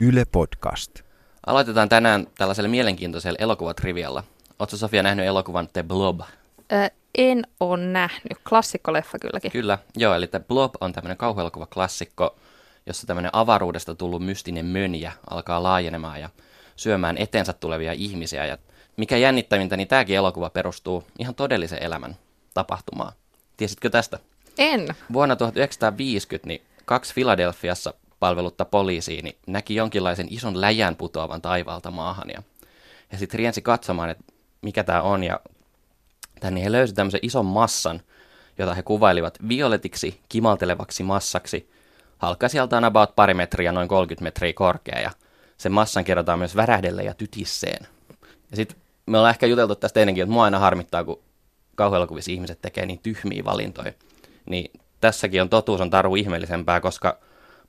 Yle Podcast. Aloitetaan tänään tällaisella mielenkiintoisella elokuvatrivialla. Oletko Sofia nähnyt elokuvan The Blob? Ö, en ole nähnyt. Klassikkoleffa kylläkin. Kyllä, joo, eli The Blob on tämmöinen kauhuelokuva klassikko, jossa tämmöinen avaruudesta tullut mystinen mönjä alkaa laajenemaan ja syömään eteensä tulevia ihmisiä. Ja mikä jännittävintä, niin tämäkin elokuva perustuu ihan todellisen elämän tapahtumaan. Tiesitkö tästä? En. Vuonna 1950 niin kaksi Filadelfiassa palvelutta poliisiin niin näki jonkinlaisen ison läjän putoavan taivaalta maahan. Ja he sitten riensi katsomaan, että mikä tämä on. Ja tänne he löysivät tämmöisen ison massan, jota he kuvailivat violetiksi kimaltelevaksi massaksi. Halkasijaltaan about pari metriä, noin 30 metriä korkea. Ja sen massan kerrotaan myös värähdelle ja tytisseen. Ja sitten me ollaan ehkä juteltu tästä ennenkin, että mua aina harmittaa, kun kauhuelokuvissa ihmiset tekee niin tyhmiä valintoja. Niin tässäkin on totuus on taru ihmeellisempää, koska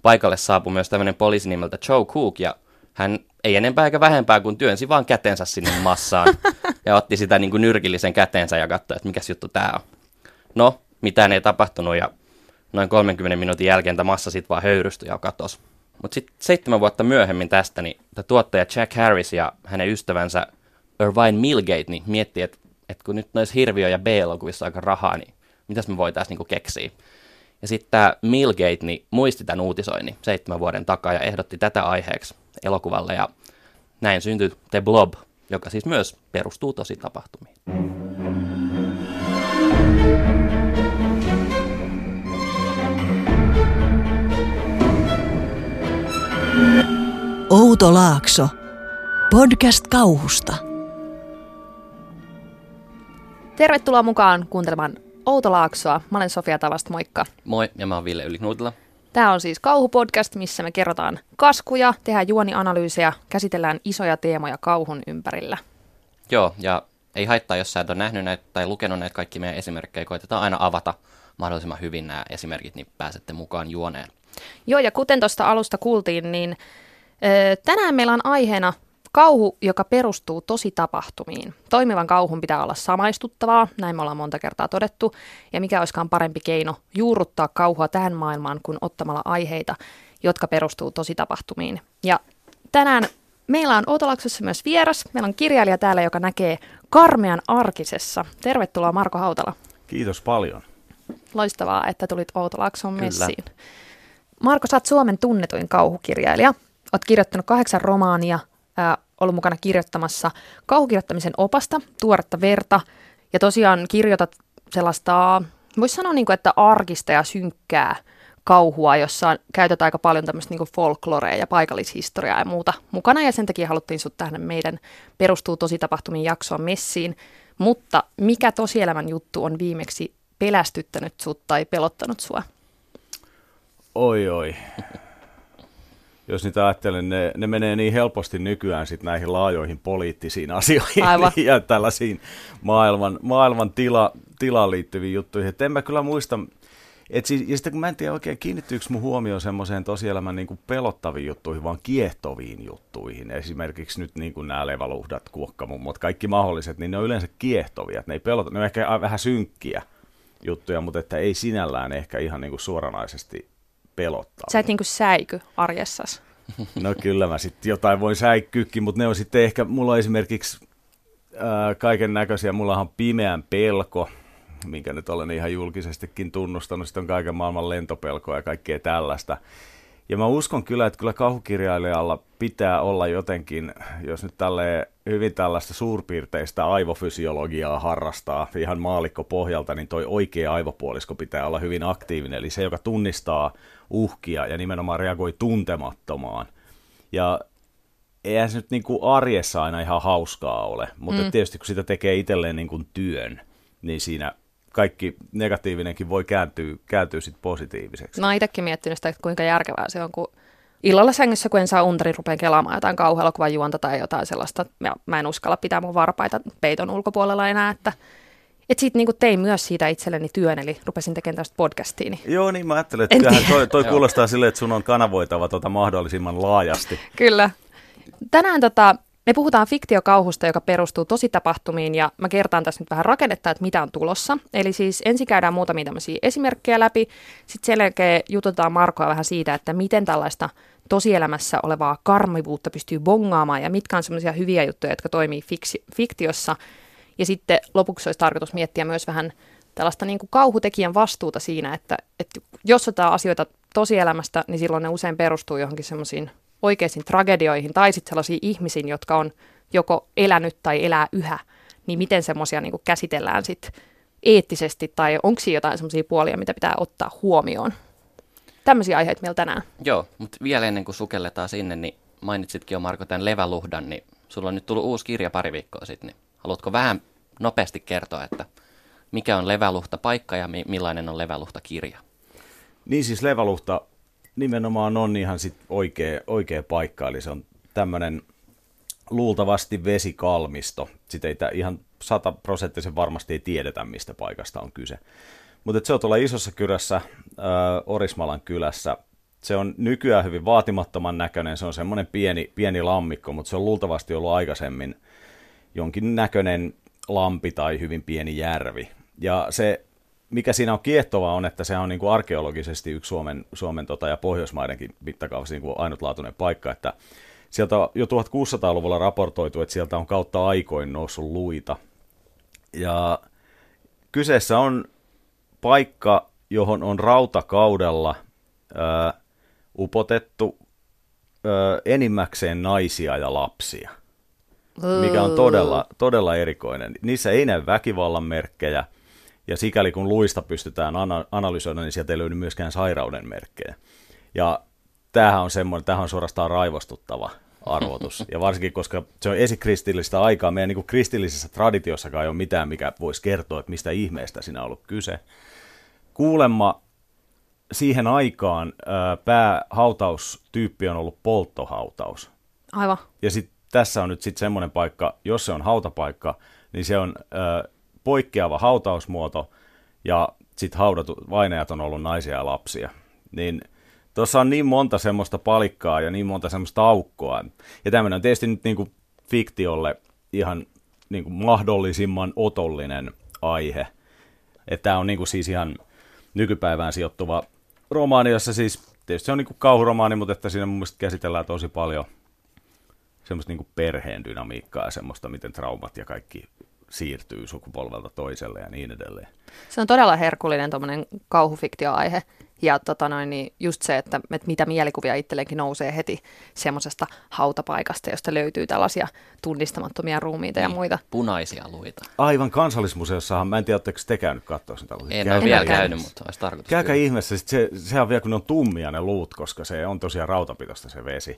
paikalle saapui myös tämmöinen poliisi nimeltä Joe Cook, ja hän ei enempää eikä vähempää kuin työnsi vaan kätensä sinne massaan, ja otti sitä niin kuin nyrkillisen käteensä ja katsoi, että mikä juttu tämä on. No, mitään ei tapahtunut, ja noin 30 minuutin jälkeen tämä massa sitten vaan höyrystyi ja katosi. Mutta sitten seitsemän vuotta myöhemmin tästä, niin tuottaja Jack Harris ja hänen ystävänsä Irvine Millgate niin miettii, että, että kun nyt noissa hirviö- ja B-elokuvissa aika rahaa, niin mitäs me voitaisiin niinku keksiä. Ja sitten tämä Millgate niin muisti tämän uutisoinnin seitsemän vuoden takaa ja ehdotti tätä aiheeksi elokuvalle. Ja näin syntyi The Blob, joka siis myös perustuu tosi tapahtumiin. Outo Laakso. Podcast kauhusta. Tervetuloa mukaan kuuntelemaan Outo Laaksoa. Mä olen Sofia Tavast, moikka. Moi, ja mä oon Ville Yliknuutila. Tämä on siis kauhupodcast, missä me kerrotaan kaskuja, tehdään juonianalyysejä, käsitellään isoja teemoja kauhun ympärillä. Joo, ja ei haittaa, jos sä et ole nähnyt näitä tai lukenut näitä kaikki meidän esimerkkejä. Koitetaan aina avata mahdollisimman hyvin nämä esimerkit, niin pääsette mukaan juoneen. Joo, ja kuten tuosta alusta kuultiin, niin ö, tänään meillä on aiheena kauhu, joka perustuu tosi tapahtumiin. Toimivan kauhun pitää olla samaistuttavaa, näin me ollaan monta kertaa todettu, ja mikä olisikaan parempi keino juurruttaa kauhua tähän maailmaan kuin ottamalla aiheita, jotka perustuu tosi tapahtumiin. Ja tänään meillä on Outolaksossa myös vieras. Meillä on kirjailija täällä, joka näkee karmean arkisessa. Tervetuloa Marko Hautala. Kiitos paljon. Loistavaa, että tulit Outolakson messiin. Marko, sä oot Suomen tunnetuin kauhukirjailija. Oot kirjoittanut kahdeksan romaania, ollut mukana kirjoittamassa kauhukirjoittamisen opasta, tuoretta verta. Ja tosiaan kirjoitat sellaista, voisi sanoa niin kuin, että arkista ja synkkää kauhua, jossa käytetään aika paljon tämmöistä niin folklorea ja paikallishistoriaa ja muuta mukana. Ja sen takia haluttiin sut tähän meidän perustuu tosi tapahtumiin jaksoon messiin. Mutta mikä tosielämän juttu on viimeksi pelästyttänyt sut tai pelottanut sua? Oi oi. Jos niitä ajattelen, ne, ne menee niin helposti nykyään sit näihin laajoihin poliittisiin asioihin Aivan. ja tällaisiin maailman, maailman tila, tilaan liittyviin juttuihin. Et en mä kyllä muista, et siis, ja sitten kun mä en tiedä oikein kiinnittyykö mun huomioon semmoiseen tosielämän niin kuin pelottaviin juttuihin, vaan kiehtoviin juttuihin. Esimerkiksi nyt niin kuin nämä levaluhdat, kuokkamummot, kaikki mahdolliset, niin ne on yleensä kiehtovia. Et ne, ei pelota, ne on ehkä vähän synkkiä juttuja, mutta että ei sinällään ehkä ihan niin kuin suoranaisesti pelottavia. Sä et niinku säiky arjessas. No kyllä mä sitten jotain voin säikkyäkin, mutta ne on sitten ehkä, mulla on esimerkiksi kaiken näköisiä, mulla on pimeän pelko, minkä nyt olen ihan julkisestikin tunnustanut, sitten on kaiken maailman lentopelkoa ja kaikkea tällaista. Ja mä uskon kyllä, että kyllä kauhukirjailijalla pitää olla jotenkin, jos nyt tälle hyvin tällaista suurpiirteistä aivofysiologiaa harrastaa ihan maalikko pohjalta, niin toi oikea aivopuolisko pitää olla hyvin aktiivinen, eli se, joka tunnistaa uhkia ja nimenomaan reagoi tuntemattomaan. Ja eihän se nyt niin kuin arjessa aina ihan hauskaa ole, mutta mm. tietysti kun sitä tekee itselleen niin kuin työn, niin siinä kaikki negatiivinenkin voi kääntyä, kääntyä sit positiiviseksi. Mä oon itsekin miettinyt sitä, että kuinka järkevää se on, kun illalla sängyssä, kun en saa unta, niin rupean kelaamaan jotain kauhuelokuvan juonta tai jotain sellaista. Ja mä en uskalla pitää mun varpaita peiton ulkopuolella enää, että et sit niinku tein myös siitä itselleni työn, eli rupesin tekemään tästä podcastia. Niin Joo, niin mä ajattelen, että kyllähän toi, toi kuulostaa silleen, että sun on kanavoitava tota mahdollisimman laajasti. Kyllä. Tänään tota, Me puhutaan fiktiokauhusta, joka perustuu tositapahtumiin ja mä kertaan tässä nyt vähän rakennetta, että mitä on tulossa. Eli siis ensin käydään muutamia tämmöisiä esimerkkejä läpi, sitten sen jälkeen jututetaan Markoa vähän siitä, että miten tällaista tosielämässä olevaa karmivuutta pystyy bongaamaan ja mitkä on semmoisia hyviä juttuja, jotka toimii fiksi, fiktiossa. Ja sitten lopuksi olisi tarkoitus miettiä myös vähän tällaista niin kuin kauhutekijän vastuuta siinä, että, että jos otetaan asioita tosielämästä, niin silloin ne usein perustuu johonkin semmoisiin oikeisiin tragedioihin tai sitten sellaisiin ihmisiin, jotka on joko elänyt tai elää yhä, niin miten semmoisia niin käsitellään sitten eettisesti tai onko siinä jotain semmoisia puolia, mitä pitää ottaa huomioon? Tämmöisiä aiheita meillä tänään. Joo, mutta vielä ennen kuin sukelletaan sinne, niin mainitsitkin jo Marko tämän Leväluhdan, niin sulla on nyt tullut uusi kirja pari viikkoa sitten, niin haluatko vähän nopeasti kertoa, että mikä on Leväluhta paikka ja mi- millainen on Leväluhta kirja? Niin siis Leväluhta nimenomaan on ihan sit oikea, oikea paikka, eli se on tämmöinen luultavasti vesikalmisto. Sitten ei tä, ihan sataprosenttisen varmasti ei tiedetä, mistä paikasta on kyse. Mutta se on tuolla isossa kylässä, äh, Orismalan kylässä. Se on nykyään hyvin vaatimattoman näköinen, se on semmoinen pieni, pieni lammikko, mutta se on luultavasti ollut aikaisemmin jonkin näköinen lampi tai hyvin pieni järvi. Ja se mikä siinä on kiehtovaa on, että se on niin kuin arkeologisesti yksi Suomen, Suomen tota, ja Pohjoismaidenkin mittakaavassa niin kuin ainutlaatuinen paikka, että sieltä jo 1600-luvulla raportoitu, että sieltä on kautta aikoin noussut luita. Ja kyseessä on paikka, johon on rautakaudella ää, upotettu ää, enimmäkseen naisia ja lapsia, mikä on todella, todella erikoinen. Niissä ei näy väkivallan merkkejä – ja sikäli kun luista pystytään ana- analysoida, niin sieltä ei löydy myöskään sairauden merkkejä. Ja tämähän on semmoinen, tämähän on suorastaan raivostuttava arvotus. Ja varsinkin, koska se on esikristillistä aikaa, meidän niin kristillisessä traditiossakaan ei ole mitään, mikä voisi kertoa, että mistä ihmeestä siinä on ollut kyse. Kuulemma siihen aikaan päähautaustyyppi on ollut polttohautaus. Aivan. Ja sitten tässä on nyt sitten semmoinen paikka, jos se on hautapaikka, niin se on ö, poikkeava hautausmuoto ja sitten haudatut vainajat on ollut naisia ja lapsia. Niin tuossa on niin monta semmoista palikkaa ja niin monta semmoista aukkoa. Ja tämmöinen on tietysti nyt niin kuin fiktiolle ihan niin kuin mahdollisimman otollinen aihe. Että tämä on niin kuin siis ihan nykypäivään sijoittuva romaani, jossa siis tietysti se on niin kuin kauhuromaani, mutta että siinä mun mielestä käsitellään tosi paljon semmoista niin kuin perheen dynamiikkaa ja semmoista, miten traumat ja kaikki siirtyy sukupolvelta toiselle ja niin edelleen. Se on todella herkullinen tuommoinen kauhufiktioaihe. Ja tota noin, niin just se, että, että mitä mielikuvia itselleenkin nousee heti semmoisesta hautapaikasta, josta löytyy tällaisia tunnistamattomia ruumiita niin, ja muita. Punaisia luita. Aivan kansallismuseossahan, mä en tiedä, oletteko te käynyt katsoa sen tällaisia. En ole vielä käynyt, mutta olisi tarkoitus. Käykää ihmeessä, se, sehän on vielä kun ne on tummia ne luut, koska se on tosiaan rautapitosta se vesi.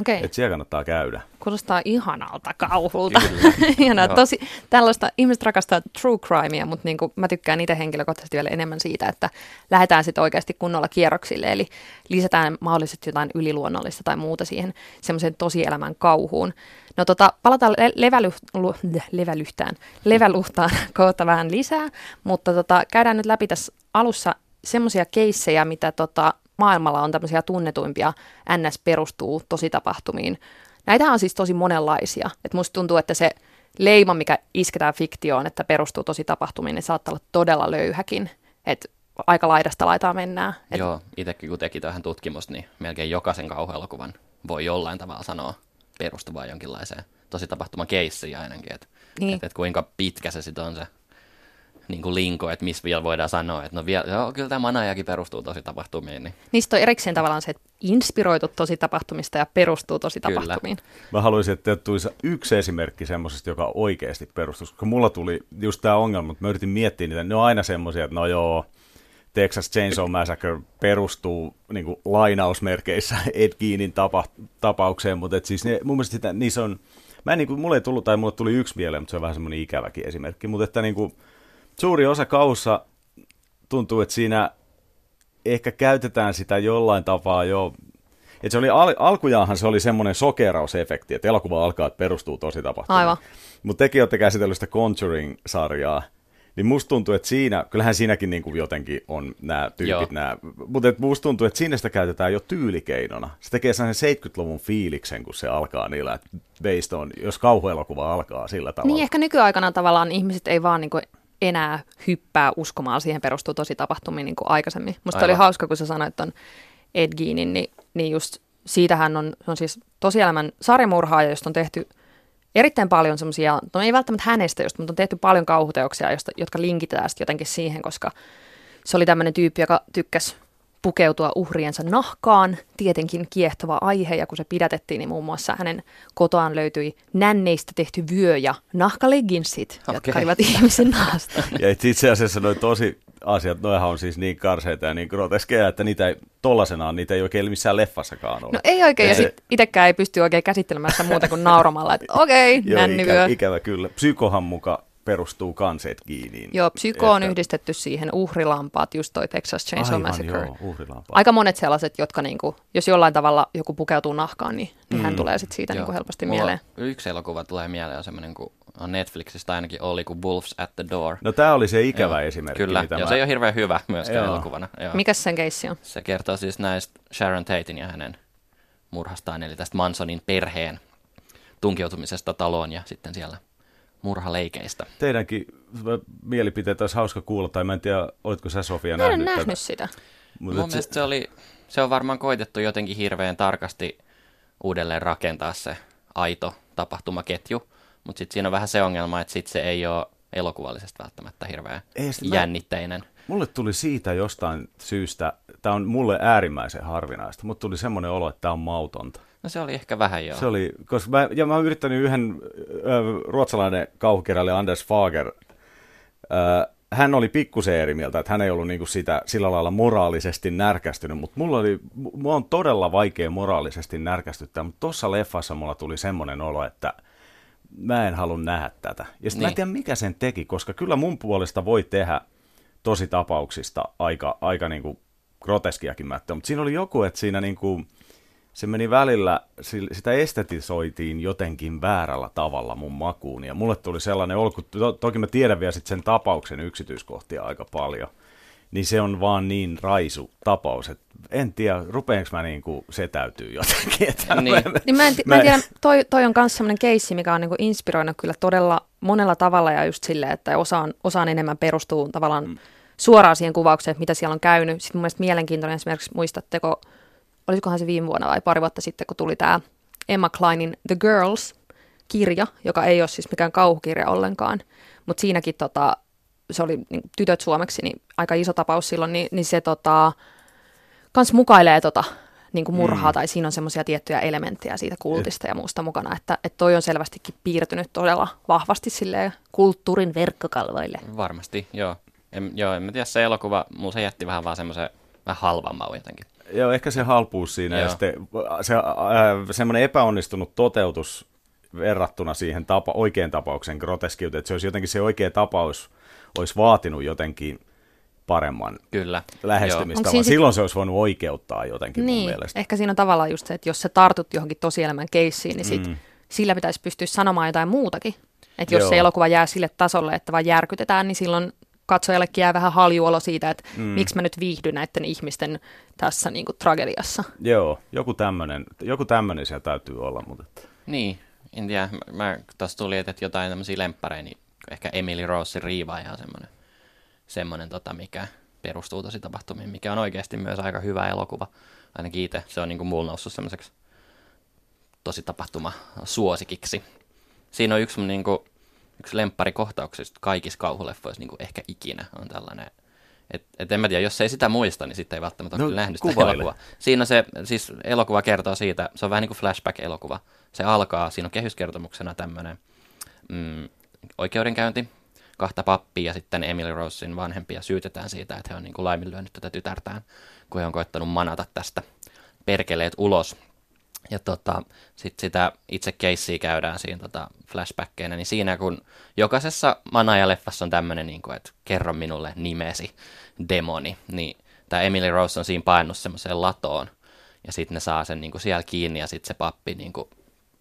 Okay. Että siellä kannattaa käydä. Kuulostaa ihanalta kauhulta. Ihanaa, tosi, tällaista, ihmiset rakastaa true crimea, mutta niin kuin, mä tykkään itse henkilökohtaisesti vielä enemmän siitä, että lähdetään sitten oikeasti kunnolla kierroksille, eli lisätään mahdollisesti jotain yliluonnollista tai muuta siihen semmoiseen tosielämän kauhuun. No tota, palataan le- leväly- levälyhtään, leväluhtaan kohta vähän lisää, mutta tota, käydään nyt läpi tässä alussa semmoisia keissejä, mitä tota, maailmalla on tämmöisiä tunnetuimpia NS perustuu tositapahtumiin. Näitä on siis tosi monenlaisia. Et musta tuntuu, että se leima, mikä isketään fiktioon, että perustuu tosi tapahtumiin, niin saattaa olla todella löyhäkin. Että aika laidasta laitaa mennään. Et... Joo, itsekin kun teki tähän tutkimusta, niin melkein jokaisen kauhuelokuvan voi jollain tavalla sanoa perustuvaa jonkinlaiseen tosi tapahtuman keissiin ainakin, että niin. et, et kuinka pitkä se sitten on se niin kuin linko, että missä vielä voidaan sanoa, että no vielä, joo, kyllä tämä manajakin perustuu tosi tapahtumiin. Niin. Niistä on erikseen tavallaan se, että inspiroitu tosi tapahtumista ja perustuu tosi kyllä. tapahtumiin. Mä haluaisin, että tulisi yksi esimerkki semmoisesta, joka oikeasti perustuu, koska mulla tuli just tämä ongelma, mutta mä yritin miettiä niitä, ne on aina semmoisia, että no joo, Texas Chainsaw Massacre perustuu niin kuin lainausmerkeissä Ed Geenin tapa, tapaukseen, mutta et siis ne, mun mielestä sitä, niissä on, mä en, niin kuin, mulle ei tullut, tai mulle tuli yksi mieleen, mutta se on vähän semmoinen ikäväkin esimerkki, mutta että niin kuin, suuri osa kaussa tuntuu, että siinä ehkä käytetään sitä jollain tapaa jo et se oli al- alkujaanhan se oli semmoinen sokerausefekti, että elokuva alkaa, että perustuu tosi tapahtumaan. Aivan. Mutta tekin olette käsitellyt sitä Conjuring-sarjaa, Niin musta tuntuu, että siinä, kyllähän siinäkin niin kuin jotenkin on nämä Joo. tyypit, nämä, mutta et musta tuntuu, että siinä sitä käytetään jo tyylikeinona. Se tekee sellaisen 70-luvun fiiliksen, kun se alkaa niillä, että based on, jos kauhuelokuva alkaa sillä tavalla. Niin ehkä nykyaikana tavallaan ihmiset ei vaan niin kuin enää hyppää uskomaan, siihen perustuu tosi tapahtumiin niin kuin aikaisemmin. Musta Aivan. oli hauska, kun sä sanoit ton Ed Geenin, niin, niin just siitähän on, se on siis tosielämän sarjamurhaaja, josta on tehty erittäin paljon semmoisia, no ei välttämättä hänestä just, mutta on tehty paljon kauhuteoksia, josta, jotka linkitetään sitten jotenkin siihen, koska se oli tämmöinen tyyppi, joka tykkäsi pukeutua uhriensa nahkaan. Tietenkin kiehtova aihe, ja kun se pidätettiin, niin muun muassa hänen kotoaan löytyi nänneistä tehty vyö ja nahkalegginsit, okay. jotka olivat ihmisen nahasta. Ja itse asiassa noi tosi asiat, noihan on siis niin karseita ja niin groteskeja, että niitä ei, tollasenaan niitä ei oikein missään leffassakaan ole. No ei oikein, ja Se- sit itsekään ei pysty oikein käsittelemään sitä muuta kuin nauramalla, että okei, okay, Joo, nännivyö. ikä, ikävä kyllä. Psykohan muka perustuu kanseet kiinniin. Joo, psyko on Että- yhdistetty siihen uhrilampaat, just toi Texas Chainsaw Aivan, Massacre. joo, uhrilampaa. Aika monet sellaiset, jotka niinku, jos jollain tavalla joku pukeutuu nahkaan, niin, niin hän tulee sit siitä Joo. niinku helposti Mulla mieleen. Yksi elokuva tulee mieleen, on semmoinen, kun on Netflixistä ainakin oli, kuin Wolves at the Door. No tämä oli se ikävä Joo, esimerkki, Kyllä, mitä ja mä... se ei ole hirveän hyvä myöskään Joo. elokuvana. Joo. Mikäs sen keissi on? Se kertoo siis näistä Sharon Tatein ja hänen murhastaan, eli tästä Mansonin perheen tunkeutumisesta taloon ja sitten siellä murhaleikeistä. Teidänkin mielipiteet olisi hauska kuulla, tai mä en tiedä, oletko sä Sofia Mä nähnyt, nähnyt tätä? sitä. Mut Mun mielestä se, oli, se on varmaan koitettu jotenkin hirveän tarkasti uudelleen rakentaa se aito tapahtumaketju, mutta sitten siinä on vähän se ongelma, että sit se ei ole elokuvallisesti välttämättä hirveän Ei, sit mä- jännitteinen. Mulle tuli siitä jostain syystä, tämä on mulle äärimmäisen harvinaista, mutta tuli semmoinen olo, että tämä on mautonta. No se oli ehkä vähän joo. Se oli, koska mä, ja mä oon yrittänyt yhden ö, ruotsalainen kauhukirjailija Anders Fager, ö, hän oli pikkusen eri mieltä, että hän ei ollut niinku sitä sillä lailla moraalisesti närkästynyt, mutta mulla oli, mu- mua on todella vaikea moraalisesti närkästyttää, mutta tuossa leffassa mulla tuli semmoinen olo, että mä en halua nähdä tätä. Ja sitten mä en Niin. tiedä, mikä sen teki, koska kyllä mun puolesta voi tehdä tosi tapauksista aika, aika niinku groteskiakin mättöä, mutta siinä oli joku, että siinä niinku, se meni välillä, sitä estetisoitiin jotenkin väärällä tavalla mun makuun, ja mulle tuli sellainen olo, kun to, toki mä tiedän vielä sit sen tapauksen yksityiskohtia aika paljon, niin se on vaan niin raisu tapaus, että en tiedä, rupeanko mä niinku setäytyy jotenkin. Että Niin. Niin mä en, mä en tiedä, toi, toi on myös sellainen keissi, mikä on niinku inspiroinut kyllä todella monella tavalla ja just silleen, että osaan, osaan enemmän perustuu tavallaan mm. suoraan siihen kuvaukseen, että mitä siellä on käynyt. Sitten mun mielestä mielenkiintoinen esimerkiksi, muistatteko, olisikohan se viime vuonna vai pari vuotta sitten, kun tuli tämä Emma Kleinin The Girls-kirja, joka ei ole siis mikään kauhukirja ollenkaan, mutta siinäkin tota, se oli niin, tytöt suomeksi, niin aika iso tapaus silloin, niin, niin se tota, kans mukailee tota, niin kuin murhaa, mm. tai siinä on semmoisia tiettyjä elementtejä siitä kultista ja muusta mukana, että, että toi on selvästikin piirtynyt todella vahvasti silleen kulttuurin verkkokalvoille. Varmasti, joo. En, joo, en mä tiedä, se elokuva, mulla se jätti vähän vaan semmoisen vähän halvan maun jotenkin. Joo, ehkä se halpuus siinä ja Joo. sitten se, äh, semmoinen epäonnistunut toteutus verrattuna siihen tapa, oikean tapauksen groteskiuteen, että se olisi jotenkin se oikea tapaus olisi vaatinut jotenkin paremman Kyllä. Lähestymistavan. sit- Silloin se olisi voinut oikeuttaa jotenkin mun Niin, mielestä. ehkä siinä on tavallaan just se, että jos sä tartut johonkin tosielämän keissiin, niin sit mm. sillä pitäisi pystyä sanomaan jotain muutakin. Että jos Joo. se elokuva jää sille tasolle, että vaan järkytetään, niin silloin katsojallekin jää vähän haljuolo siitä, että mm. miksi mä nyt viihdyn näiden ihmisten tässä niin kuin, tragediassa. Joo, joku tämmöinen, joku tämmöinen siellä täytyy olla, mutta Niin, en tiedä. Mä, mä tuossa tuli, että jotain tämmöisiä lemppareja, niin ehkä Emily Rosein Riivaaja on semmoinen, semmoinen tota, mikä perustuu tosi tapahtumiin, mikä on oikeasti myös aika hyvä elokuva. Ainakin itse se on niin kuin mulla noussut semmoiseksi tosi tapahtuma suosikiksi. Siinä on yksi, mun niin kuin, yksi lempparikohtauksista kaikissa kauhuleffoissa niin kuin ehkä ikinä on tällainen. Et, et en mä tiedä, jos ei sitä muista, niin sitten ei välttämättä ole No, no, nähnyt sitä kuvaile. elokuvaa. Siinä se, siis elokuva kertoo siitä, se on vähän niin kuin flashback-elokuva. Se alkaa, siinä on kehyskertomuksena tämmöinen mm, oikeudenkäynti, kahta pappia ja sitten Emily Rosein vanhempia syytetään siitä, että he on niin kuin laiminlyönyt tätä tytärtään, kun he on koittanut manata tästä perkeleet ulos. Ja tota, sitten sitä itse keissiä käydään siinä tota flashbackkeina, niin siinä kun jokaisessa manajaleffassa on tämmöinen, niin kuin, että kerro minulle nimesi, demoni, niin tämä Emily Rose on siinä painut semmoiseen latoon, ja sitten ne saa sen niin kuin siellä kiinni, ja sitten se pappi, niin kuin,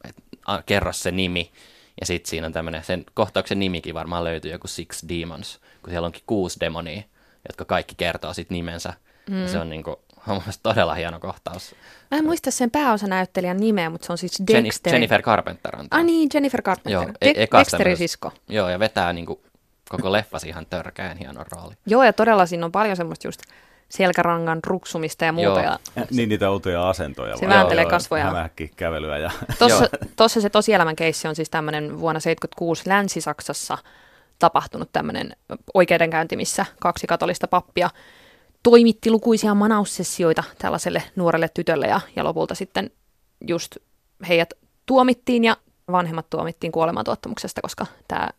että a, kerro se nimi, Ja sitten siinä on tämmöinen, sen kohtauksen nimikin varmaan löytyy joku Six Demons, kun siellä onkin kuusi demonia, jotka kaikki kertoo sitten nimensä. Mm. Ja se on niinku, on mun mielestä todella hieno kohtaus. Mä en muista sen pääosanäyttelijän nimeä, mutta se on siis Dexter. Jennifer Carpenter on Ah niin, Jennifer Carpenter. Joo, e- ekas Dexterin sisko. Joo, ja vetää niinku koko leffasi ihan törkeän hienon rooli. Joo, ja todella siinä on paljon semmoista just selkärangan ruksumista ja muuta. Joo. Ja Niin niitä outoja asentoja. Se vaan. vääntelee kasvoja. Hämähäkki kävelyä ja Tossa, tossa se tosielämän keissi on siis tämmöinen vuonna 1976 Länsi-Saksassa tapahtunut tämmöinen oikeudenkäynti, missä kaksi katolista pappia toimitti lukuisia manaussessioita tällaiselle nuorelle tytölle ja, ja lopulta sitten just heidät tuomittiin ja vanhemmat tuomittiin kuolemantuottamuksesta, koska tämä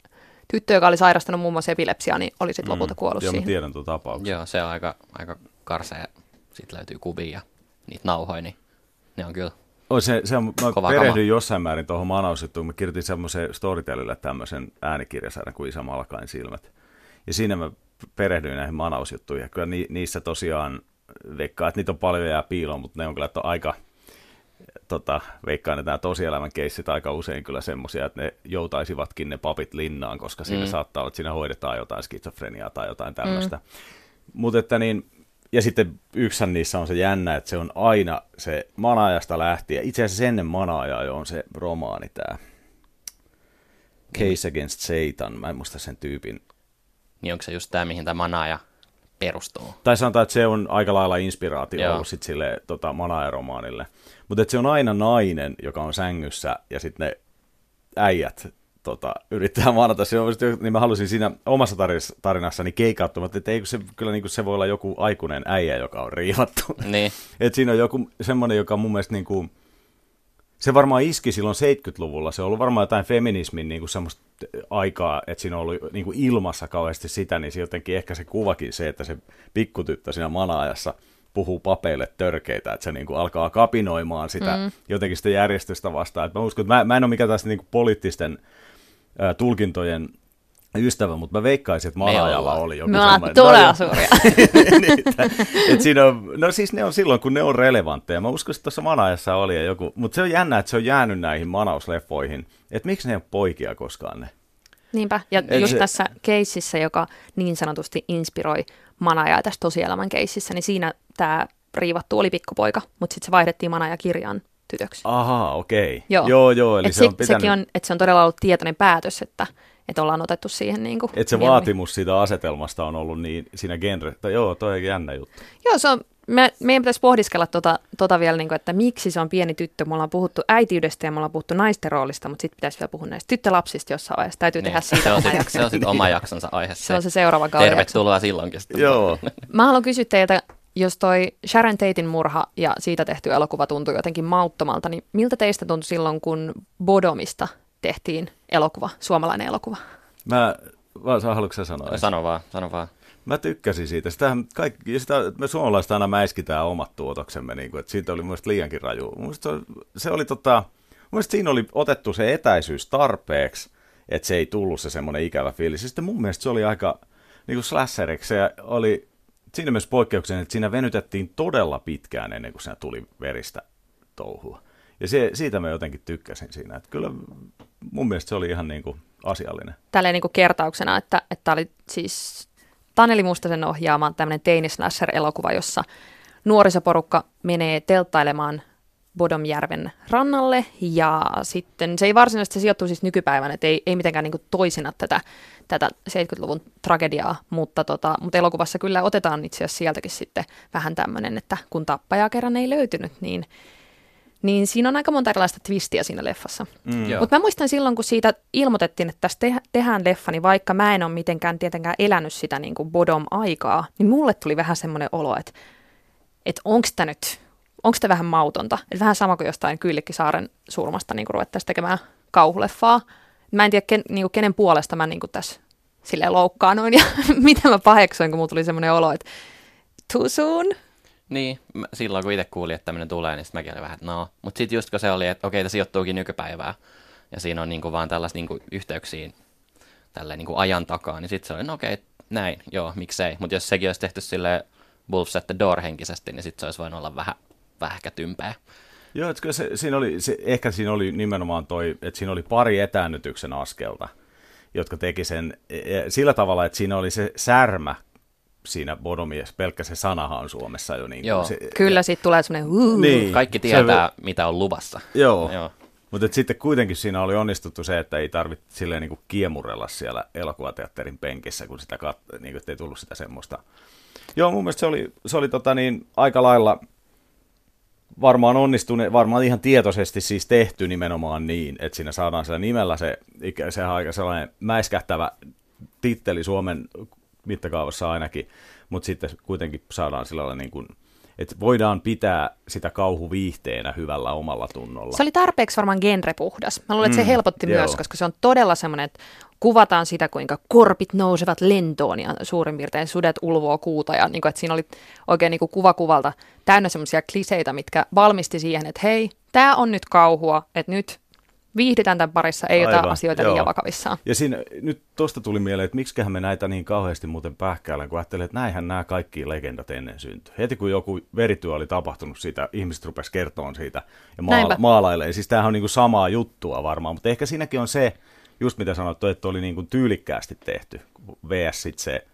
tyttö, joka oli sairastanut muun muassa epilepsiaa, niin oli sitten lopulta kuollut Joo, mä siihen. tiedän tuon tapauksen. Joo, se on aika, aika karsea. Sitten löytyy kuvia ja niitä nauhoja, niin ne on kyllä. Oi, se, se on, mä Kova perehdyin kama. jossain määrin tuohon manausjuttuun. Mä kirjoitin semmoisen Storytelille tämmöisen äänikirjasarjan kuin Isä Malkain silmät. Ja siinä mä perehdyin näihin manausjuttuihin. Kyllä ni, niissä tosiaan veikkaa, että niitä on paljon jää piiloon, mutta ne on kyllä to, aika, tota, veikkaan, että nämä tosielämän keissit aika usein kyllä semmoisia, että ne joutaisivatkin ne papit linnaan, koska siinä Mm. saattaa olla, että siinä hoidetaan jotain skitsofreniaa tai jotain tämmöistä. Mm. Mutta että niin, ja sitten yksihän niissä on se jännä, että se on aina se manaajasta lähtien. Itse asiassa ennen manaajaa jo on se romaani tämä Case Against Satan. Mä en muista sen tyypin. Niin onko se just tämä, mihin tämä manaaja perustuu? Tai sanotaan, että se on aika lailla inspiraatio Joo. ollut sit sille tota, manaajaromaanille. Mutta se on aina nainen, joka on sängyssä ja sitten ne äijät tota, yrittää manata. Se on, niin mä halusin siinä omassa tarinassani keikauttamaan, että eikö se, kyllä niin kuin se voi olla joku aikuinen äijä, joka on riivattu. Niin, Et siinä on joku semmoinen, joka mun mielestä niin kuin, se varmaan iski silloin 70-luvulla. Se on ollut varmaan jotain feminismin niin kuin semmoista aikaa, että siinä on ollut niin kuin ilmassa kauheasti sitä, niin se jotenkin ehkä se kuvakin se, että se pikkutyttö siinä manaajassa puhuu papeille törkeitä, että se niin kuin alkaa kapinoimaan sitä mm. jotenkin sitä järjestystä vastaan. Et mä uskon, että mä, mä en ole mikään tästä niin kuin poliittisten ä, tulkintojen ystävä, mutta mä veikkaisin, että manaajalla ollaan. oli joku Me ollaan todella No, suuria. Niitä. Et siinä on, no siis ne on silloin, kun ne on relevantteja. Mä uskon, että tuossa manaajassa oli joku, mutta se on jännä, että se on jäänyt näihin manausleffoihin. Että miksi ne ole poikia koskaan ne? Niinpä, ja Et just se- tässä keississä, joka niin sanotusti inspiroi manaajaa tässä tosielämän keississä, niin siinä tämä riivattu oli pikkupoika, mutta sitten se vaihdettiin manaajakirjaan tytöksi. Ahaa, okei. Joo. joo, joo eli Et se on se, pitänyt, sekin on, että se on todella ollut tietoinen päätös, että, että ollaan otettu siihen niin kuin että se vaatimus siitä asetelmasta on ollut niin siinä genre, tai joo, toi on jännä juttu. Joo, se on, me, meidän pitäisi pohdiskella tota, tota vielä, niin kuin, että miksi se on pieni tyttö. Me ollaan puhuttu äitiydestä ja me ollaan puhuttu naisten roolista, mutta sitten pitäisi vielä puhua näistä tyttölapsista jossain vaiheessa. Täytyy tehdä siitä se on oma sit, se on sitten oma jaksonsa aihe. Se on se seuraava kauden jakso. Tervetuloa silloinkin. Sitten. Joo. Mä haluan kysyä teiltä, jos toi Sharon Tatein murha ja siitä tehty elokuva tuntui jotenkin mauttomalta, niin miltä teistä tuntui silloin, kun Bodomista tehtiin elokuva, suomalainen elokuva? Mä, vaan saa, haluatko sä sanoa? Sano vaan, sano vaan. Mä tykkäsin siitä. Sitähän kaikki, ja sitä, me suomalaiset aina mäiskitään omat tuotoksemme, niin kuin, että siitä oli mun mielestä liiankin raju. Mun mielestä se, oli- se oli tota, mun mielestä siinä oli otettu se etäisyys tarpeeksi, että se ei tullut se semmoinen ikävä fiilis. Sitten mun mielestä se oli aika niin kuin slasheriksi. Se oli siinä myös poikkeuksellinen, että siinä venytettiin todella pitkään ennen kuin siinä tuli veristä touhua. Ja se, siitä mä jotenkin tykkäsin siinä. Että kyllä mun mielestä se oli ihan niin kuin asiallinen. Tälleen niin kuin kertauksena, että, että oli siis Taneli Mustasen ohjaama tämmöinen teinislasher-elokuva, jossa nuorisoporukka menee telttailemaan Bodomjärven rannalle ja sitten se ei varsinaisesti sijoittu siis nykypäivänä, että ei, ei mitenkään niin kuin toisina tätä, tätä 70-luvun tragediaa, mutta, tota, mutta elokuvassa kyllä otetaan itse asiassa sieltäkin sitten vähän tämmöinen, että kun tappajaa kerran ei löytynyt, niin, niin siinä on aika monta erilaista twistiä siinä leffassa. Mm. Mutta mä muistan silloin, kun siitä ilmoitettiin, että tästä te- tehdään leffa, niin vaikka mä en ole mitenkään tietenkään elänyt sitä niin kuin Bodom-aikaa, niin mulle tuli vähän semmoinen olo, että, että onko tämä nyt, onko tämä vähän mautonta. Että vähän sama kuin jostain Kyllikkisaaren surmasta niin ruvettaisiin tekemään kauhuleffaa. Mä en tiedä, ken, niin kuin kenen puolesta mä niin kuin tässä silleen loukkaanoin ja mitä mä paheksoin, kun mulla tuli semmoinen olo, että too soon. Niin, mä, silloin kun itse kuulin, että tämmöinen tulee, niin sitten mäkin olin vähän, että no. Mutta sitten just kun se oli, että okei, tämä sijoittuukin nykypäivään, ja siinä on niinku vaan tällaista niinku yhteyksiä tälleen niinku ajan takaa, niin sitten se oli, no okei, näin, joo, miksei. Mutta jos sekin olisi tehty sille Wolves at the Door henkisesti, niin sitten se olisi voinut olla vähän, tympeä. Joo, että kyllä se, siinä oli, se, ehkä siinä oli nimenomaan toi, että siinä oli pari etäännytyksen askelta, jotka teki sen e, e, sillä tavalla, että siinä oli se särmä siinä Bodomies, pelkkä se sanahan on Suomessa jo. Niin Joo. se, Kyllä, siitä tulee semmoinen uh. Niin. Kaikki tietää, se, mitä on luvassa. Joo. Joo. Mutta sitten kuitenkin siinä oli onnistuttu se, että ei tarvitse silleen niin kuin kiemurella siellä elokuvateatterin penkissä, kun sitä kat- niin kuin, ei tullut sitä semmoista. Joo, mun mielestä se oli, se oli tota niin, aika lailla varmaan onnistunut, varmaan ihan tietoisesti siis tehty nimenomaan niin, että siinä saadaan sillä nimellä se, se aika sellainen mäiskähtävä titteli Suomen mittakaavassa ainakin, mutta sitten kuitenkin saadaan sillä lailla niin kuin, että voidaan pitää sitä kauhuviihteenä hyvällä omalla tunnolla. Se oli tarpeeksi varmaan genrepuhdas. Mä luulen, että se Mm, helpotti joo. myös, koska se on todella semmoinen, että kuvataan sitä, kuinka korpit nousevat lentoon ja suurin piirtein sudet ulvoo kuuta. Ja niin kuin, että siinä oli oikein niin kuin kuva kuvalta täynnä semmoisia kliseitä, mitkä valmisti siihen, että hei, tämä on nyt kauhua, että nyt viihdytään tämän parissa, ei ota Aivan, asioita joo. liian vakavissaan. Ja siinä, nyt tosta tuli mieleen, että miksiköhän me näitä niin kauheasti muuten pähkäillä, kun ajattelee, että näinhän nämä kaikki legendat ennen syntyi. Heti kun joku verityö oli tapahtunut siitä, ihmiset rupes kertomaan siitä ja maala- maalailee. Siis tämähän on niin kuin samaa juttua varmaan, mutta ehkä siinäkin on se, just mitä sanoit, että oli niin kuin tyylikkäästi tehty. VS sit se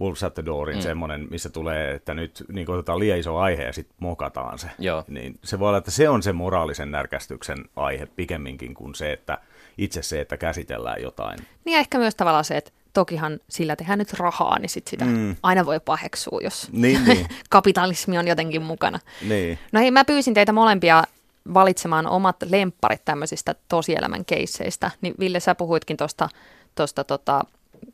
Wolves at the Doorin mm. semmoinen, missä tulee, että nyt niin otetaan liian iso aihe ja sitten mokataan se. Joo. Niin se voi olla, että se on se moraalisen närkästyksen aihe pikemminkin kuin se, että itse se, että käsitellään jotain. Niin ja ehkä myös tavallaan se, että tokihan sillä tehdään nyt rahaa, niin sit sitä mm. aina voi paheksua, jos Niin, niin. kapitalismi on jotenkin mukana. niin. No hei, mä pyysin teitä molempia valitsemaan omat lempparit tämmöisistä tosielämän keisseistä. Niin Ville, sä puhuitkin tuosta, tosta, tota,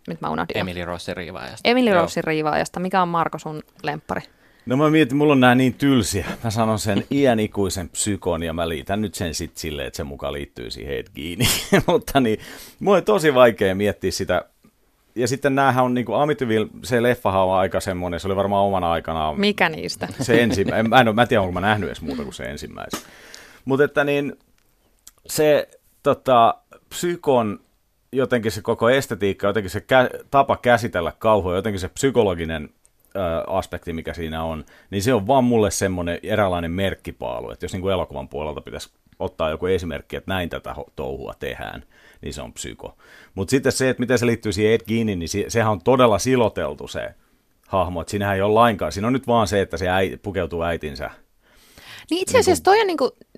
nyt mä unohdin. Emily Rossi Riivaajasta. Emily Joo. Rosin riivaajasta. Mikä on Marko sun lemppari? No mä mietin, mulla on nämä niin tylsiä. Mä sanon sen iän ikuisen psykon ja mä liitän nyt sen sitten silleen, että se mukaan liittyy siihen Edgiini. Mutta niin, mulla on tosi vaikea miettiä sitä. Ja sitten näähän on niinku Amityville, se leffahan on aika semmoinen, se oli varmaan omana aikanaan Mikä niistä? se ensimmäinen, mä en, ole, mä en tiedä, onko mä nähnyt edes muuta kuin se ensimmäisen. Mutta että niin, se tota, psykon jotenkin se koko estetiikka, jotenkin se kä- tapa käsitellä kauhua, jotenkin se psykologinen ö, aspekti, mikä siinä on, niin se on vaan mulle semmoinen eräänlainen merkkipaalu, että jos niin kuin elokuvan puolelta pitäisi ottaa joku esimerkki, että näin tätä touhua tehdään, niin se on psyko. Mutta sitten se, että miten se liittyy siihen Ed Geinin, niin se, sehän on todella siloteltu se hahmo, että siinähän ei ole lainkaan, siinä on nyt vaan se, että se äi, pukeutuu äitinsä Niin itse asiassa toi on niinku, voisi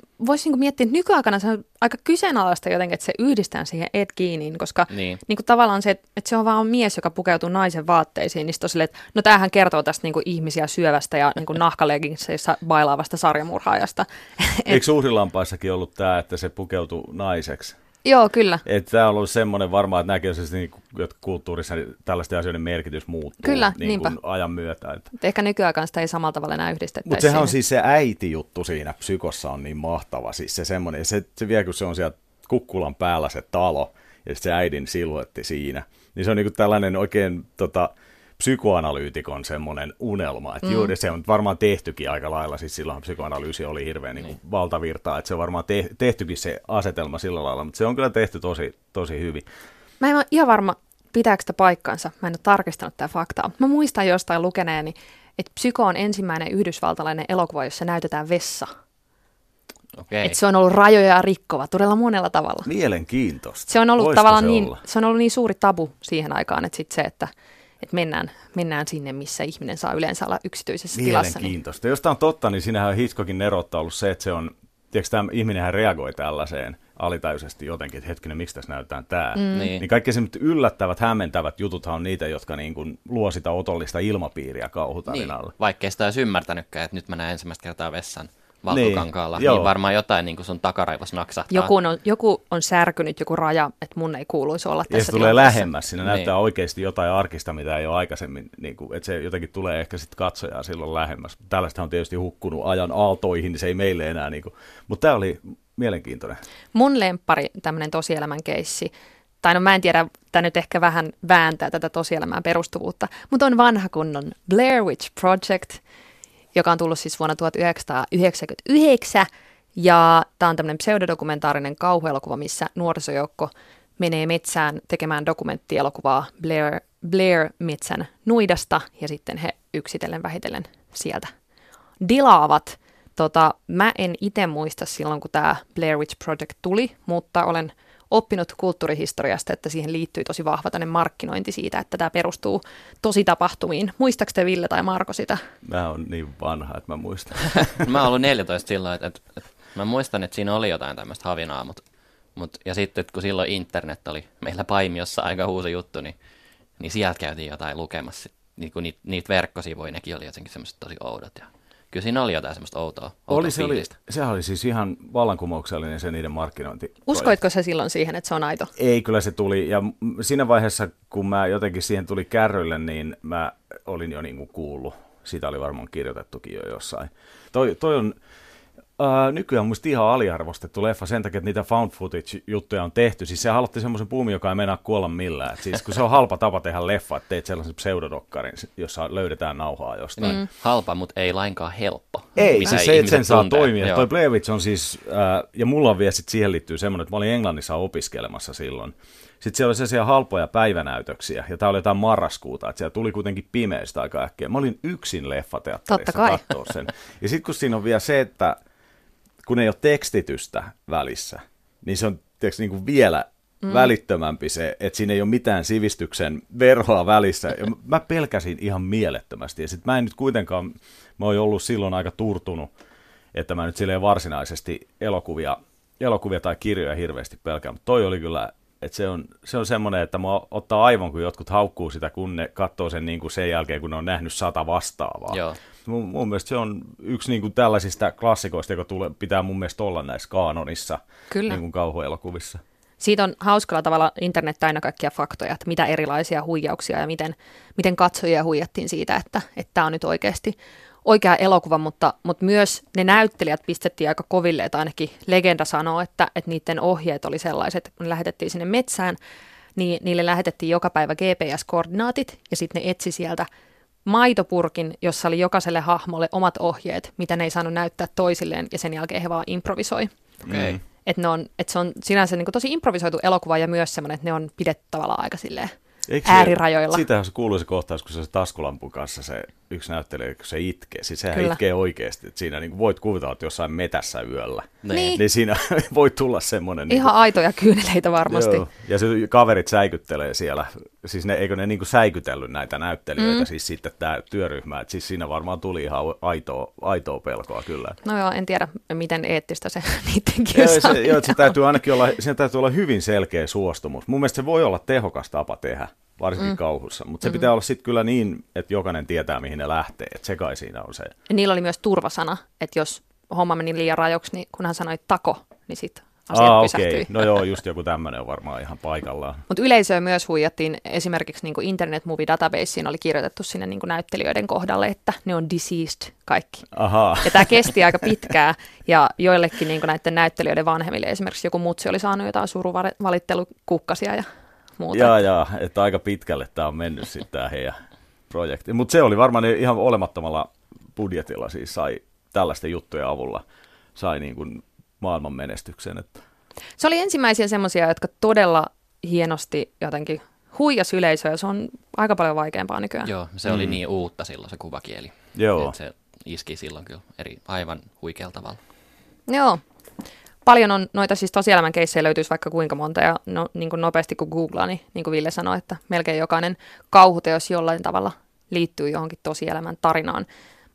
niinku miettiä, että nykyaikana se on aika kyseenalaista jotenkin, että se yhdistää siihen Ed Geiniin, koska Niin. niinku tavallaan se, että, että se on vaan mies, joka pukeutuu naisen vaatteisiin, niin sitten että no tämähän kertoo tästä niinku ihmisiä syövästä ja niinku nahkaleginsseissa bailaavasta sarjamurhaajasta. Eikö uhrilampaissakin ollut tämä, että se pukeutui naiseksi? Joo, kyllä. Että tämä on ollut semmoinen varmaan, että näkee siis niin kuin, että kulttuurissa niin tällaisten asioiden merkitys muuttuu Kyllä, niin kuin ajan myötä. Että. Et ehkä nykyaikana sitä ei samalla tavalla enää yhdistettäisi Mutta sehän on siihen. siis se äiti-juttu siinä psykossa on niin mahtava. Siis se semmoinen, ja se, se vielä kun se on siellä kukkulan päällä se talo, ja se äidin siluetti siinä, niin se on niinku tällainen oikein tota, psykoanalyytikon semmoinen unelma. Että mm. juuri se on varmaan tehtykin aika lailla, siis silloin psykoanalyysi oli hirveän niin. Niin valtavirtaa, että se on varmaan te, tehtykin se asetelma sillä lailla, mutta se on kyllä tehty tosi, tosi hyvin. Mä en ole ihan varma, pitääkö sitä paikkansa. Mä en ole tarkistanut tätä faktaa. Mä muistan jostain lukeneeni, että Psyko on ensimmäinen yhdysvaltalainen elokuva, jossa näytetään vessa. Okei. Että se on ollut rajoja rikkova todella monella tavalla. Mielenkiintoista. Se on ollut Voisiko tavallaan se niin, olla? se on ollut niin suuri tabu siihen aikaan, että sit se, että, että mennään, mennään sinne, missä ihminen saa yleensä olla yksityisessä tilassa. Niin, Mielenkiintoista. Jos tämä on totta, niin siinähän on Hitchcockin nerottaa ollut se, että se on, tiedätkö, tämä ihminenhän reagoi tällaiseen alitajuisesti jotenkin, että hetkinen, miksi tässä näytetään tämä. Mm. Niin. Niin kaikki semmoiset yllättävät, hämmentävät jututhan on niitä, jotka niin kuin luo sitä otollista ilmapiiriä Niin, kauhutarinalle. vaikkei sitä olisi ymmärtänytkään, että nyt mä näen ensimmäistä kertaa vessan valkokankaalla, Niin, niin, varmaan jotain niin kuin sun takaraivos naksahtaa. joku, on, joku on särkynyt joku raja, että mun ei kuuluisi olla Ja tässä se tulee lähemmäs, siinä Niin. näyttää oikeasti jotain arkista, mitä ei ole aikaisemmin, niin kuin, että se jotenkin tulee ehkä sitten katsojaa silloin lähemmäs. Tällaista on tietysti hukkunut ajan aaltoihin, niin se ei meille enää, niin kuin, mutta tämä oli mielenkiintoinen. Mun lemppari, tämmöinen tosielämän keissi, tai no mä en tiedä, tämä nyt ehkä vähän vääntää tätä tosielämään perustuvuutta, mutta on vanha kunnon Blair Witch Project, joka on tullut siis vuonna 1999, ja tämä on tämmöinen pseudodokumentaarinen kauhuelokuva, missä nuorisojoukko menee metsään tekemään dokumenttielokuvaa Blair, Blair metsän nuidasta, ja sitten he yksitellen vähitellen sieltä dilaavat. Tota, mä en itse muista silloin, kun tämä Blair Witch Project tuli, mutta olen oppinut kulttuurihistoriasta, että siihen liittyy tosi vahva tänne markkinointi siitä, että tämä perustuu tosi tapahtumiin. Muistaaks te Ville tai Marko sitä? Mä oon niin vanha, että mä muistan. mä oon ollut 14 silloin, että, että, että mä muistan, että siinä oli jotain tämmöistä havinaa, mutta, mutta ja sitten kun silloin internet oli meillä Paimiossa aika uusi juttu, niin, niin sieltä käytiin jotain lukemassa. Niin kuin niitä, niitä verkkosivuja, nekin oli jotenkin semmoiset tosi oudot ja Kyllä siinä oli jotain semmoista outoa, outoa oli, se, oli, sehän oli siis ihan vallankumouksellinen se niiden markkinointi. Uskoitko se silloin siihen, että se on aito? Ei, kyllä se tuli. Ja siinä vaiheessa, kun mä jotenkin siihen tuli kärrylle, niin mä olin jo niin kuin kuullut. Siitä oli varmaan kirjoitettukin jo jossain. Toi, toi on, Uh, nykyään muista ihan aliarvostettu leffa sen takia, että niitä found footage-juttuja on tehty. Siis se aloitti semmoisen puumi, joka ei meinaa kuolla millään. Et siis kun se on halpa tapa tehdä leffa, että teet sellaisen pseudodokkarin, jossa löydetään nauhaa jostain. Mm. Halpa, mutta ei lainkaan helppo. Ei, siis se, että sen saa toimia. Joo. Toi Blair Witch on siis, uh, ja mulla on vielä sit siihen liittyy semmoinen, että mä olin Englannissa opiskelemassa silloin. Sitten siellä oli sellaisia halpoja päivänäytöksiä, ja tämä oli jotain marraskuuta, että siellä tuli kuitenkin pimeistä aika äkkiä. Mä olin yksin leffateatterissa katsoa sen. Ja sitten kun siinä on vielä se, että kun ei ole tekstitystä välissä, niin se on tiedätkö, niin kuin vielä mm. välittömämpi se, että siinä ei ole mitään sivistyksen verhoa välissä. Ja mä pelkäsin ihan mielettömästi. Ja sitten mä en nyt kuitenkaan, mä oon ollut silloin aika turtunut, että mä nyt silleen varsinaisesti elokuvia, elokuvia tai kirjoja hirveästi pelkään. Mutta toi oli kyllä, että se on, se on semmoinen, että mä ottaa aivon, kun jotkut haukkuu sitä, kun ne katsoo sen niin kuin sen jälkeen, kun ne on nähnyt sata vastaavaa. Joo. Mun, mun mielestä se on yksi niin kuin tällaisista klassikoista, joka tulee, pitää mun mielestä olla näissä kaanonissa Kyllä. Niin kuin kauhuelokuvissa. Siitä on hauskalla tavalla internet täynnä kaikkia faktoja, että mitä erilaisia huijauksia ja miten, miten katsojia huijattiin siitä, että tämä on nyt oikeasti oikea elokuva, mutta, mutta myös ne näyttelijät pistettiin aika koville, että ainakin legenda sanoo, että, että niiden ohjeet oli sellaiset, kun lähetettiin sinne metsään, niin niille lähetettiin joka päivä GPS-koordinaatit ja sitten ne etsi sieltä maitopurkin, jossa oli jokaiselle hahmolle omat ohjeet, mitä ne ei saanut näyttää toisilleen, ja sen jälkeen he vaan improvisoi. Okay. Että et se on sinänsä niin tosi improvisoitu elokuva ja myös semmoinen, että ne on pidetty tavallaan aika silleen Eikö äärirajoilla. Siitähän se kuuluu se kohtaus, kun se, se taskulampun kanssa se yksi näyttelijä, kun se itkee. Siis sehän Kyllä. itkee oikeasti. Että siinä niin voit kuvitella, että jossain metässä yöllä. Niin. niin siinä voi tulla semmoinen... Ihan niin kuin, aitoja kyyneleitä varmasti. Joo. Ja se kaverit säikyttelee siellä. Siis ne, eikö ne niin kuin säikytellyt näitä näyttelijöitä, mm. siis sitten tämä työryhmä. Että siis siinä varmaan tuli ihan aitoa, aitoa pelkoa kyllä. No joo, en tiedä, miten eettistä se niiden joo, se, joo, se täytyy ainakin olla, siinä täytyy olla hyvin selkeä suostumus. Mun mielestä se voi olla tehokas tapa tehdä varsinkin mm. kauhussa. Mutta se mm-hmm. pitää olla sitten kyllä niin, että jokainen tietää, mihin ne lähtee. Että se kai siinä on se. Ja niillä oli myös turvasana, että jos homma meni liian rajoksi, niin kun hän sanoi tako, niin sitten asia ah, pysähtyi. Okay. No joo, just joku tämmöinen on varmaan ihan paikallaan. Mutta yleisöä myös huijattiin. Esimerkiksi niin Internet Movie Databaseen oli kirjoitettu sinne niin näyttelijöiden kohdalle, että ne on deceased kaikki. Aha. Ja tämä kesti aika pitkää, ja joillekin niin näiden näyttelijöiden vanhemmille esimerkiksi joku mutsi oli saanut jotain suruvalittelukukkasia ja muuta. Jaa, jaa, että aika pitkälle tämä on mennyt sitten tämä heidän projekti. Mutta se oli varmaan ihan olemattomalla budjetilla siis sai tällaisten juttujen avulla sai niin kuin maailman menestyksen. Että. Se oli ensimmäisiä semmoisia, jotka todella hienosti jotenkin huijas yleisöä. Se on aika paljon vaikeampaa nykyään. Joo, se mm. oli niin uutta silloin se kuvakieli. Joo. se iski silloin kyllä eri, aivan huikealla tavalla. Joo, paljon on noita siis tosielämän keissejä löytyisi vaikka kuinka monta ja no, niin kuin nopeasti kun googlaa, niin, niin kuin Ville sanoi, että melkein jokainen kauhuteos jollain tavalla liittyy johonkin tosielämän tarinaan.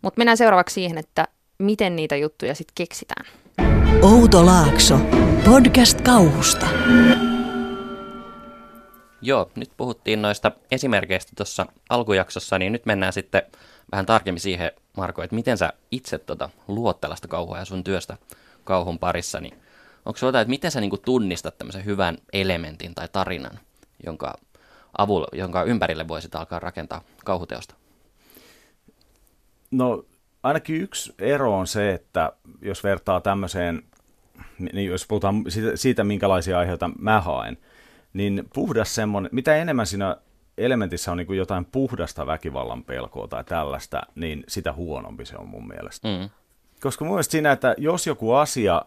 Mutta mennään seuraavaksi siihen, että miten niitä juttuja sitten keksitään. Outo Laakso, podcast kauhusta. Joo, nyt puhuttiin noista esimerkkeistä tuossa alkujaksossa, niin nyt mennään sitten vähän tarkemmin siihen, Marko, että miten sä itse tota, luot tällaista kauhua ja sun työstä kauhun parissa, niin onko sinulla että miten sä niin tunnistat tämmöisen hyvän elementin tai tarinan, jonka, avulla, jonka ympärille voisit alkaa rakentaa kauhuteosta? No ainakin yksi ero on se, että jos vertaa tämmöiseen, niin jos puhutaan siitä, siitä minkälaisia aiheita mä haen, niin puhdas semmoinen, mitä enemmän siinä elementissä on niin kuin jotain puhdasta väkivallan pelkoa tai tällaista, niin sitä huonompi se on mun mielestä. Mm. Koska mun mielestä siinä, että jos joku asia,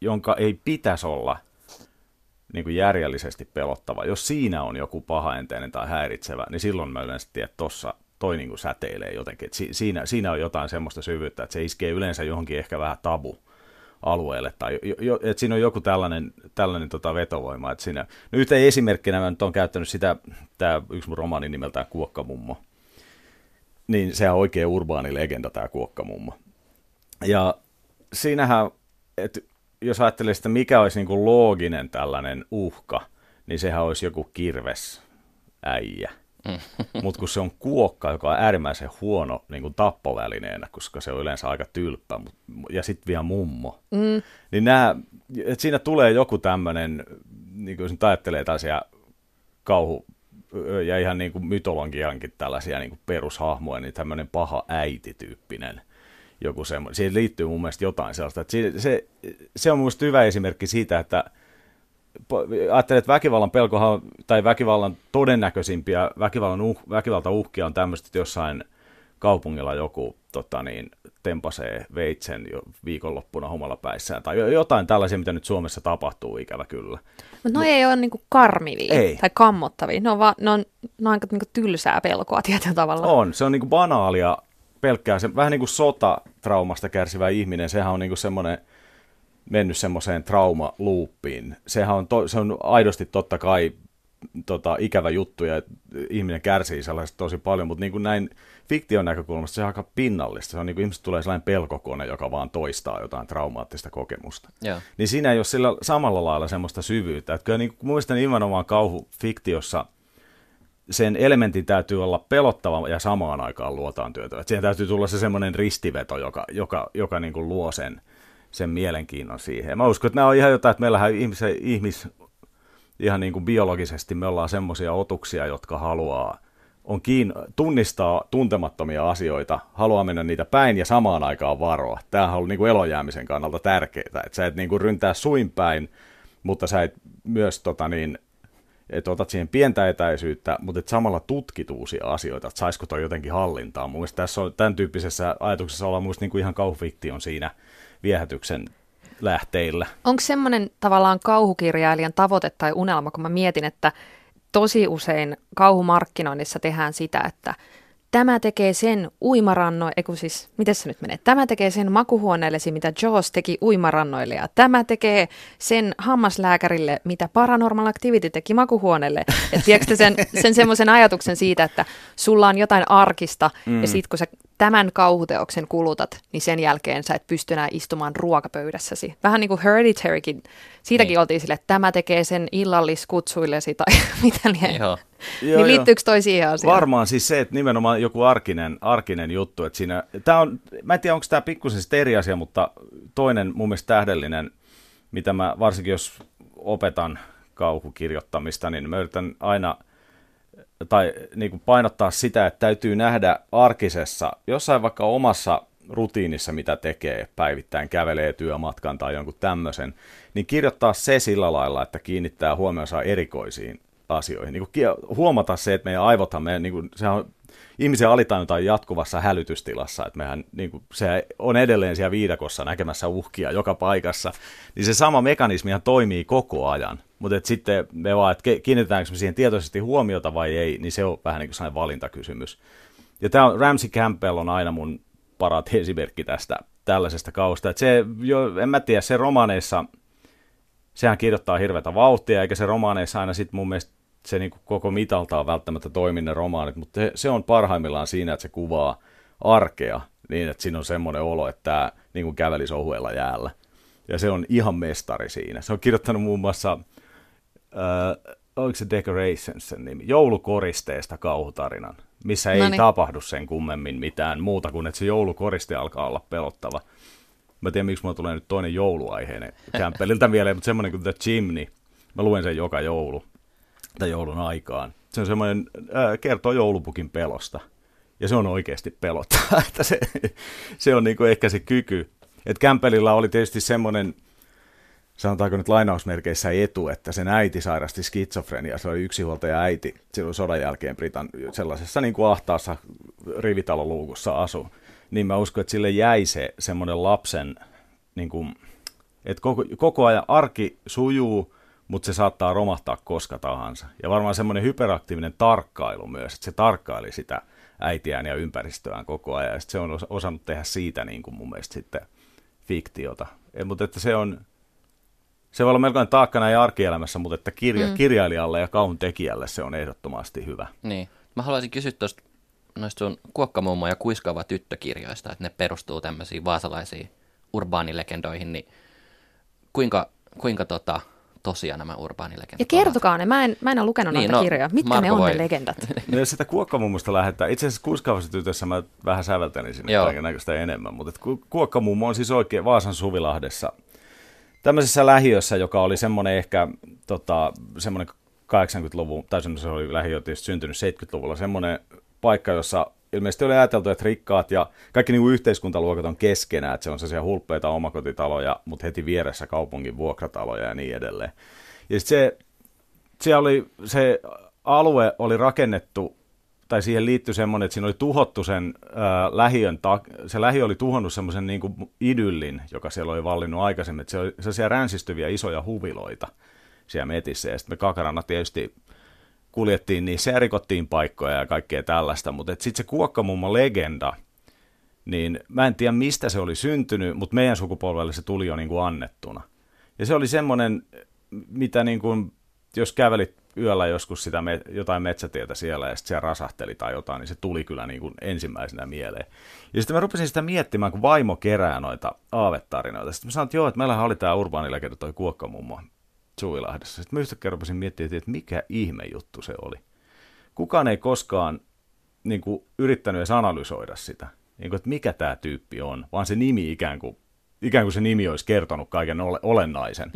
jonka ei pitäisi olla niin kuin järjellisesti pelottava, jos siinä on joku pahaenteinen tai häiritsevä, niin silloin mä yleensä tiedän, että tossa, toi niin kuin säteilee jotenkin. Si, siinä, siinä on jotain semmoista syvyyttä, että se iskee yleensä johonkin ehkä vähän tabu alueelle, tai jo, jo, että siinä on joku tällainen, tällainen tota vetovoima. Että siinä, no yhteen esimerkkinä mä nyt olen käyttänyt sitä, tämä yksi mun romaani nimeltään Kuokkamummo, niin sehän on oikein urbaani legenda tämä Kuokkamummo. Ja siinähän, että jos ajattelee sitä, mikä olisi niin kuin looginen tällainen uhka, niin sehän olisi joku kirves äijä. Mutta kun se on kuokka, joka on äärimmäisen huono niin kuin tappovälineenä, koska se on yleensä aika tylppä, ja sitten vielä mummo, mm. niin nää, et siinä tulee joku tämmöinen, niin kuin jos nyt ajattelee tällaisia kauhu, ja ihan niin kuin mytologiankin tällaisia niin kuin perushahmoja, niin tämmöinen paha äiti-tyyppinen joku semmoinen. Siihen liittyy mun mielestä jotain sellaista. Että se, se, se on mun mielestä hyvä esimerkki siitä, että ajattelen, että väkivallan pelkohan, tai väkivallan todennäköisimpiä väkivallan uh, väkivaltauhkia on tämmöistä, että jossain kaupungilla joku tota niin, tempasee veitsen jo viikonloppuna humalapäissään, tai jotain tällaisia, mitä nyt Suomessa tapahtuu, ikävä kyllä. Mutta no ei ole niinku karmivia ei. tai kammottavia, ne on, vaan, ne on, ne on aika niinku tylsää pelkoa tietyllä tavalla. On, se on niinku banaalia pelkkää, se, vähän niin kuin sotatraumasta kärsivä ihminen, sehän on niinku semmoinen, mennyt semmoiseen traumaluuppiin. Sehän on, to, se on aidosti totta kai tota, ikävä juttu ja ihminen kärsii sellaisesta tosi paljon, mutta niin kuin näin fiktion näkökulmasta se on aika pinnallista. Se on niin kuin ihmiset tulee sellainen pelkokone, joka vaan toistaa jotain traumaattista kokemusta. Yeah. Niin siinä ei ole sillä samalla lailla semmoista syvyyttä. Että kyllä niin kuin, muistan nimenomaan kauhufiktiossa sen elementin täytyy olla pelottava ja samaan aikaan luotaan työtä. Siihen täytyy tulla se semmoinen ristiveto, joka, joka, joka niin kuin luo sen, sen mielenkiinnon siihen. Mä uskon, että nämä on ihan jotain, että meillähän ihmis, ihmis ihan niin kuin biologisesti me ollaan semmoisia otuksia, jotka haluaa, on kiin, tunnistaa tuntemattomia asioita, haluaa mennä niitä päin ja samaan aikaan varoa. Tämähän on niin kuin elojäämisen kannalta tärkeää, että sä et niin kuin ryntää suin päin, mutta sä et myös tota niin, että otat siihen pientä etäisyyttä, mutta et samalla tutkit uusia asioita, että saisiko toi jotenkin hallintaa. Mun tässä on tämän tyyppisessä ajatuksessa olla muista niin ihan kauhufiktion siinä viehätyksen lähteillä. Onko semmoinen tavallaan kauhukirjailijan tavoite tai unelma, kun mä mietin, että tosi usein kauhumarkkinoinnissa tehdään sitä, että tämä tekee sen uimaranno, eiku siis, miten se nyt menee, tämä tekee sen makuhuoneellesi, mitä Jaws teki uimarannoille, ja tämä tekee sen hammaslääkärille, mitä Paranormal Activity teki makuhuoneelle. Et tiedätkö sen, sen semmoisen ajatuksen siitä, että sulla on jotain arkista, mm. ja sitten kun sä tämän kauhuteoksen kulutat, niin sen jälkeen sä et pysty enää istumaan ruokapöydässäsi. Vähän niin kuin Hereditarykin, siitäkin niin. oltiin sille, että tämä tekee sen illalliskutsuillesi tai mitä liian. Joo. Joo, niin liittyykö toi siihen asiaan? Varmaan siis se, että nimenomaan joku arkinen, arkinen juttu, että siinä, tää on, mä en tiedä onko tämä pikkusen eri asia, mutta toinen mun mielestä tähdellinen, mitä mä varsinkin jos opetan kauhukirjoittamista, niin mä yritän aina tai niin kuin painottaa sitä, että täytyy nähdä arkisessa, jossain vaikka omassa rutiinissa, mitä tekee, päivittäin kävelee työmatkan tai jonkun tämmöisen, niin kirjoittaa se sillä lailla, että kiinnittää huomionsa erikoisiin asioihin. Niin kuin huomata se, että meidän aivothan, meidän, niin kuin, sehän on, ihmisen alitajunta on jatkuvassa hälytystilassa, että mehän, niin kuin, se on edelleen siellä viidakossa näkemässä uhkia joka paikassa, niin se sama mekanismi toimii koko ajan. Mutta sitten me vaan, että kiinnitetäänkö me siihen tietoisesti huomiota vai ei, niin se on vähän niin kuin sellainen valintakysymys. Ja tämä Ramsey Campbell on aina mun parat esimerkki tästä tällaisesta kausta. Että se, jo, en mä tiedä, se romaaneissa, sehän kirjoittaa hirveätä vauhtia, eikä se romaaneissa aina sitten mun mielestä se niin koko mitaltaan välttämättä toimi ne romaanit, mutta se on parhaimmillaan siinä, että se kuvaa arkea niin, että siinä on semmoinen olo, että tämä niin kuin kävelisi ohuella jäällä. Ja se on ihan mestari siinä. Se on kirjoittanut muun muassa äh, oliko se Decorations sen nimi, joulukoristeesta kauhutarinan, missä ei Noniin. tapahdu sen kummemmin mitään muuta kuin, että se joulukoriste alkaa olla pelottava. Mä tiedän, miksi mulla tulee nyt toinen jouluaiheinen kämppeliltä mieleen, mutta semmoinen kuin The Chimney, mä luen sen joka joulu, tai joulun aikaan. Se on semmoinen, äh, kertoo joulupukin pelosta. Ja se on oikeasti pelottava, että se, se on niinku ehkä se kyky. Että Kämpelillä oli tietysti semmoinen, sanotaanko nyt lainausmerkeissä etu, että sen äiti sairasti skitsofrenia, se oli yksinhuoltaja äiti silloin sodan jälkeen Britan sellaisessa niin kuin ahtaassa rivitaloluukussa asu. Niin mä uskon, että sille jäi se semmoinen lapsen, niin kuin, että koko, koko ajan arki sujuu, mutta se saattaa romahtaa koska tahansa. Ja varmaan semmoinen hyperaktiivinen tarkkailu myös, että se tarkkaili sitä äitiään ja ympäristöään koko ajan. Ja se on os- osannut tehdä siitä niin kuin mun mielestä sitten fiktiota. E, mutta että se on, se voi olla melkoinen taakka näin arkielämässä, mutta että kirja, mm. kirjailijalle ja kauhun tekijälle se on ehdottomasti hyvä. Niin. Mä haluaisin kysyä tuosta noista sun Kuokkamummo ja Kuiskaava tyttökirjoista, että ne perustuu tämmöisiin vaasalaisiin urbaanilegendoihin, niin kuinka, kuinka tota, tosia nämä urbaanilegendat Ja kertokaa ne, mä en, mä en ole lukenut Niin, noita no, kirjoja. Mitkä Marko ne on voi. ne legendat? No jos sitä kuokkamummosta lähdetään, itse asiassa kuiskaavassa tytössä mä vähän säveltelin sinne kaiken näköistä enemmän, mutta ku- kuokkamummo on siis oikein Vaasan Suvilahdessa tämmöisessä lähiössä, joka oli semmoinen ehkä tota, semmoinen 80-luvun, tai se oli lähiö tietysti syntynyt 70-luvulla, semmoinen paikka, jossa ilmeisesti oli ajateltu, että rikkaat ja kaikki niin kuin yhteiskuntaluokat on keskenään, että se on sellaisia hulppeita omakotitaloja, mutta heti vieressä kaupungin vuokrataloja ja niin edelleen. Ja sit se, se, oli, se alue oli rakennettu, tai siihen liittyi semmoinen, että siinä oli tuhottu sen ää, lähiön, ta- se lähiö oli tuhonnut semmoisen niin kuin idyllin, joka siellä oli vallinnut aikaisemmin, että se oli sellaisia ränsistyviä isoja huviloita siellä metissä, ja sitten me kakarana tietysti kuljettiin niissä ja rikottiin paikkoja ja kaikkea tällaista, mutta sitten se Kuokkamummo legenda, niin mä en tiedä mistä se oli syntynyt, mutta meidän sukupolvelle se tuli jo niin kuin annettuna. Ja se oli semmoinen, mitä niin kuin, jos kävelit yöllä joskus sitä me, jotain metsätietä siellä ja sitten siellä rasahteli tai jotain, niin se tuli kyllä niin kuin ensimmäisenä mieleen. Ja sitten mä rupesin sitä miettimään, kun vaimo kerää noita aavetarinoita. Sitten mä sanoin, että joo, että meillähän oli tämä urbaanilegenda toi Kuokkamummo Suvilahdessa. Sitten mä yhtäkkiä rupesin miettimään, että mikä ihme juttu se oli. Kukaan ei koskaan niin kuin, yrittänyt edes analysoida sitä, niin kuin, että mikä tämä tyyppi on, vaan se nimi ikään kuin, ikään kuin se nimi olisi kertonut kaiken ole, olennaisen.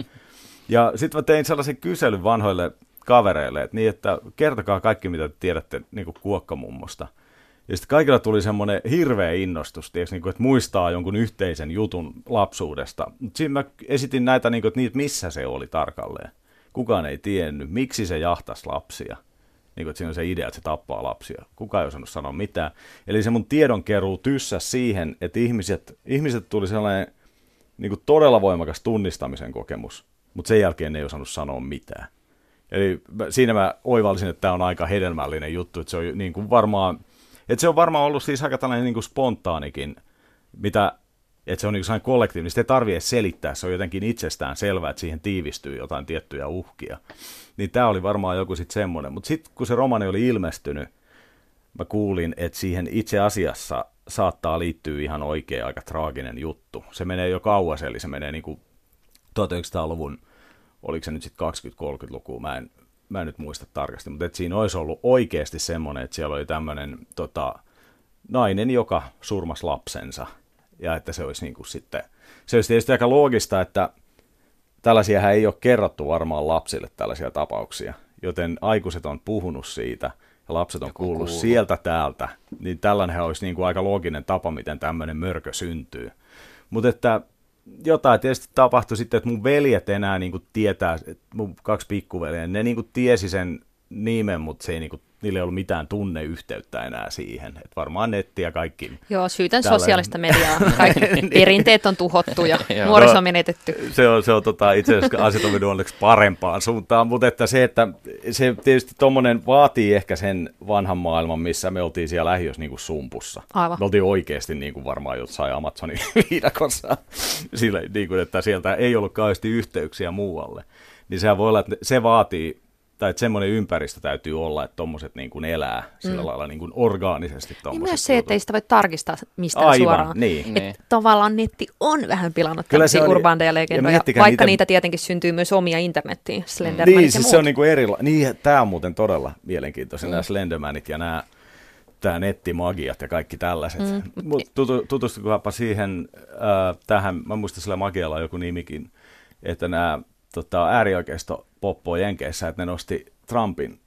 Ja sitten mä tein sellaisen kyselyn vanhoille kavereille, että, niin, että kertokaa kaikki, mitä te tiedätte niin kuin kuokkamummosta. Ja sitten kaikilla tuli semmoinen hirveä innostus, tiiäks, niin kuin, että muistaa jonkun yhteisen jutun lapsuudesta. Mutta siinä mä esitin näitä, niin kuin, että niitä missä se oli tarkalleen. Kukaan ei tiennyt, miksi se jahtasi lapsia. Niin kuin, että siinä on se idea, että se tappaa lapsia. Kukaan ei osannut sanoa mitään. Eli se mun tiedonkeruu tyssäs siihen, että ihmiset, ihmiset tuli sellainen niin kuin todella voimakas tunnistamisen kokemus, mutta sen jälkeen ne ei osannut sanoa mitään. Eli siinä mä oivallisin, että tämä on aika hedelmällinen juttu, että se on niin kuin varmaan, että se on varmaan ollut siis aika tällainen niin kuin spontaanikin, mitä, että se on niin kuin kollektiivinen, sitä ei tarvitse selittää, se on jotenkin itsestään selvää, että siihen tiivistyy jotain tiettyjä uhkia. Niin tämä oli varmaan joku sitten semmoinen, mutta sitten kun se romani oli ilmestynyt, mä kuulin, että siihen itse asiassa saattaa liittyä ihan oikea aika traaginen juttu. Se menee jo kauas, eli se menee niin kuin 1900-luvun, oliko se nyt sitten 20-30-lukua, mä en, mä en nyt muista tarkasti, mutta että siinä olisi ollut oikeasti semmoinen, että siellä oli tämmöinen tota, nainen, joka surmas lapsensa, ja että se olisi niin kuin sitten, se olisi tietysti aika loogista, että tällaisia ei ole kerrottu varmaan lapsille tällaisia tapauksia, joten aikuiset on puhunut siitä, ja lapset on Joku kuullut sieltä täältä, niin tällainen olisi niin kuin aika looginen tapa, miten tämmöinen mörkö syntyy. Mutta että jotain tietysti tapahtui sitten, että mun veljet enää niin kuin tietää, mun kaksi pikkuveljeä, ne niin kuin tiesi sen nimen, mutta se ei niin kuin, niillä ei ollut mitään tunneyhteyttä enää siihen. Et varmaan netti ja kaikki. Joo, syytän Tällainen. sosiaalista mediaa. Kaikki perinteet on tuhottu ja nuoriso on menetetty. Se on, se on tota, itse asiassa asiat on onneksi parempaan suuntaan, mutta että se, että se tietysti tuommoinen vaatii ehkä sen vanhan maailman, missä me oltiin siellä lähiössä niin kuin sumpussa. Aivan. Me oltiin oikeasti niin kuin varmaan jossain Amazonin viidakossa, sillä, niin kuin, että sieltä ei ollut kauheasti yhteyksiä muualle. Niin sehän voi olla, että se vaatii, tai että semmoinen ympäristö täytyy olla, että tuommoiset niin kuin elää sillä mm. lailla niin kuin orgaanisesti. Niin myös se, että ei sitä voi tarkistaa mistään Aivan, suoraan. niin. Niin. Että tavallaan netti on vähän pilannut Kyllä tämmöisiä on, urbandeja ja legendoja, vaikka niitä- niitä tietenkin syntyy myös omia internettiin, Slendermanit Niin, ja siis muut. se on niinku erila- niin, tämä on muuten todella mielenkiintoista, mm. nämä Slendermanit ja nämä tämä nettimagiat ja kaikki tällaiset. Mm. Mut tutu, tutustukaapa siihen, äh, tähän, mä muistan sillä magialla on joku nimikin, että nämä tota, äärioikeisto poppoo Jenkeissä, että ne nosti Trumpin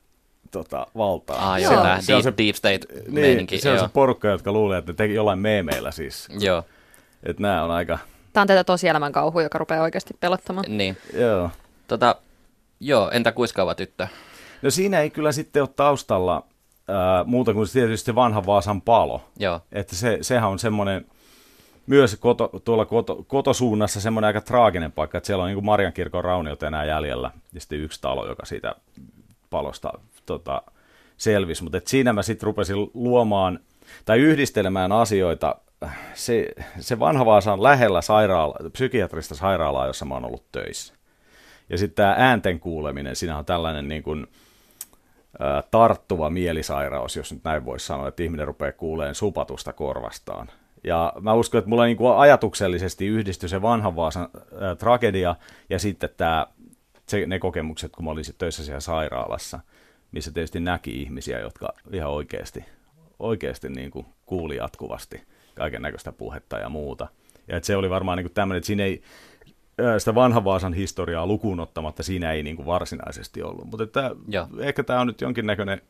tota, valtaa. Ah, Joo. joo, tämä se on deep, se- deep state Niin, meininki. se on joo. se porukka, jotka luulee, että ne teki jollain meemeillä siis. joo, Että nämä on aika, Tämä on tätä tosielämän kauhua, joka rupeaa oikeasti pelottamaan. niin. joo. Tota, joo, entä kuiskaava tyttö? No siinä ei kyllä sitten ole taustalla ää, muuta kuin tietysti se vanha Vaasan palo. Joo, Että se, sehän on semmoinen myös koto, tuolla koto, kotosuunnassa semmoinen aika traaginen paikka, että siellä on niin Mariankirkon rauniot enää jäljellä ja sitten yksi talo, joka siitä palosta tota, selvisi. Mutta siinä mä sitten rupesin luomaan tai yhdistelemään asioita. Se, se vanha Vaasa on lähellä sairaala, psykiatrista sairaalaa, jossa mä oon ollut töissä. Ja sitten tämä äänten kuuleminen, siinä on tällainen niin kuin, tarttuva mielisairaus, jos nyt näin voisi sanoa, että ihminen rupeaa kuuleen supatusta korvastaan. Ja mä uskon, että mulla niin kuin ajatuksellisesti yhdistyi se vanhan Vaasan ä, tragedia ja sitten tämä, se, ne kokemukset, kun mä olin töissä siellä sairaalassa, missä tietysti näki ihmisiä, jotka ihan oikeasti, oikeasti niin kuin kuuli jatkuvasti kaiken näköistä puhetta ja muuta. Ja että se oli varmaan niin kuin tämmöinen, että siinä ei, sitä vanhan Vaasan historiaa lukuun ottamatta siinä ei niin kuin varsinaisesti ollut. Mutta että ehkä tämä on nyt jonkinnäköinen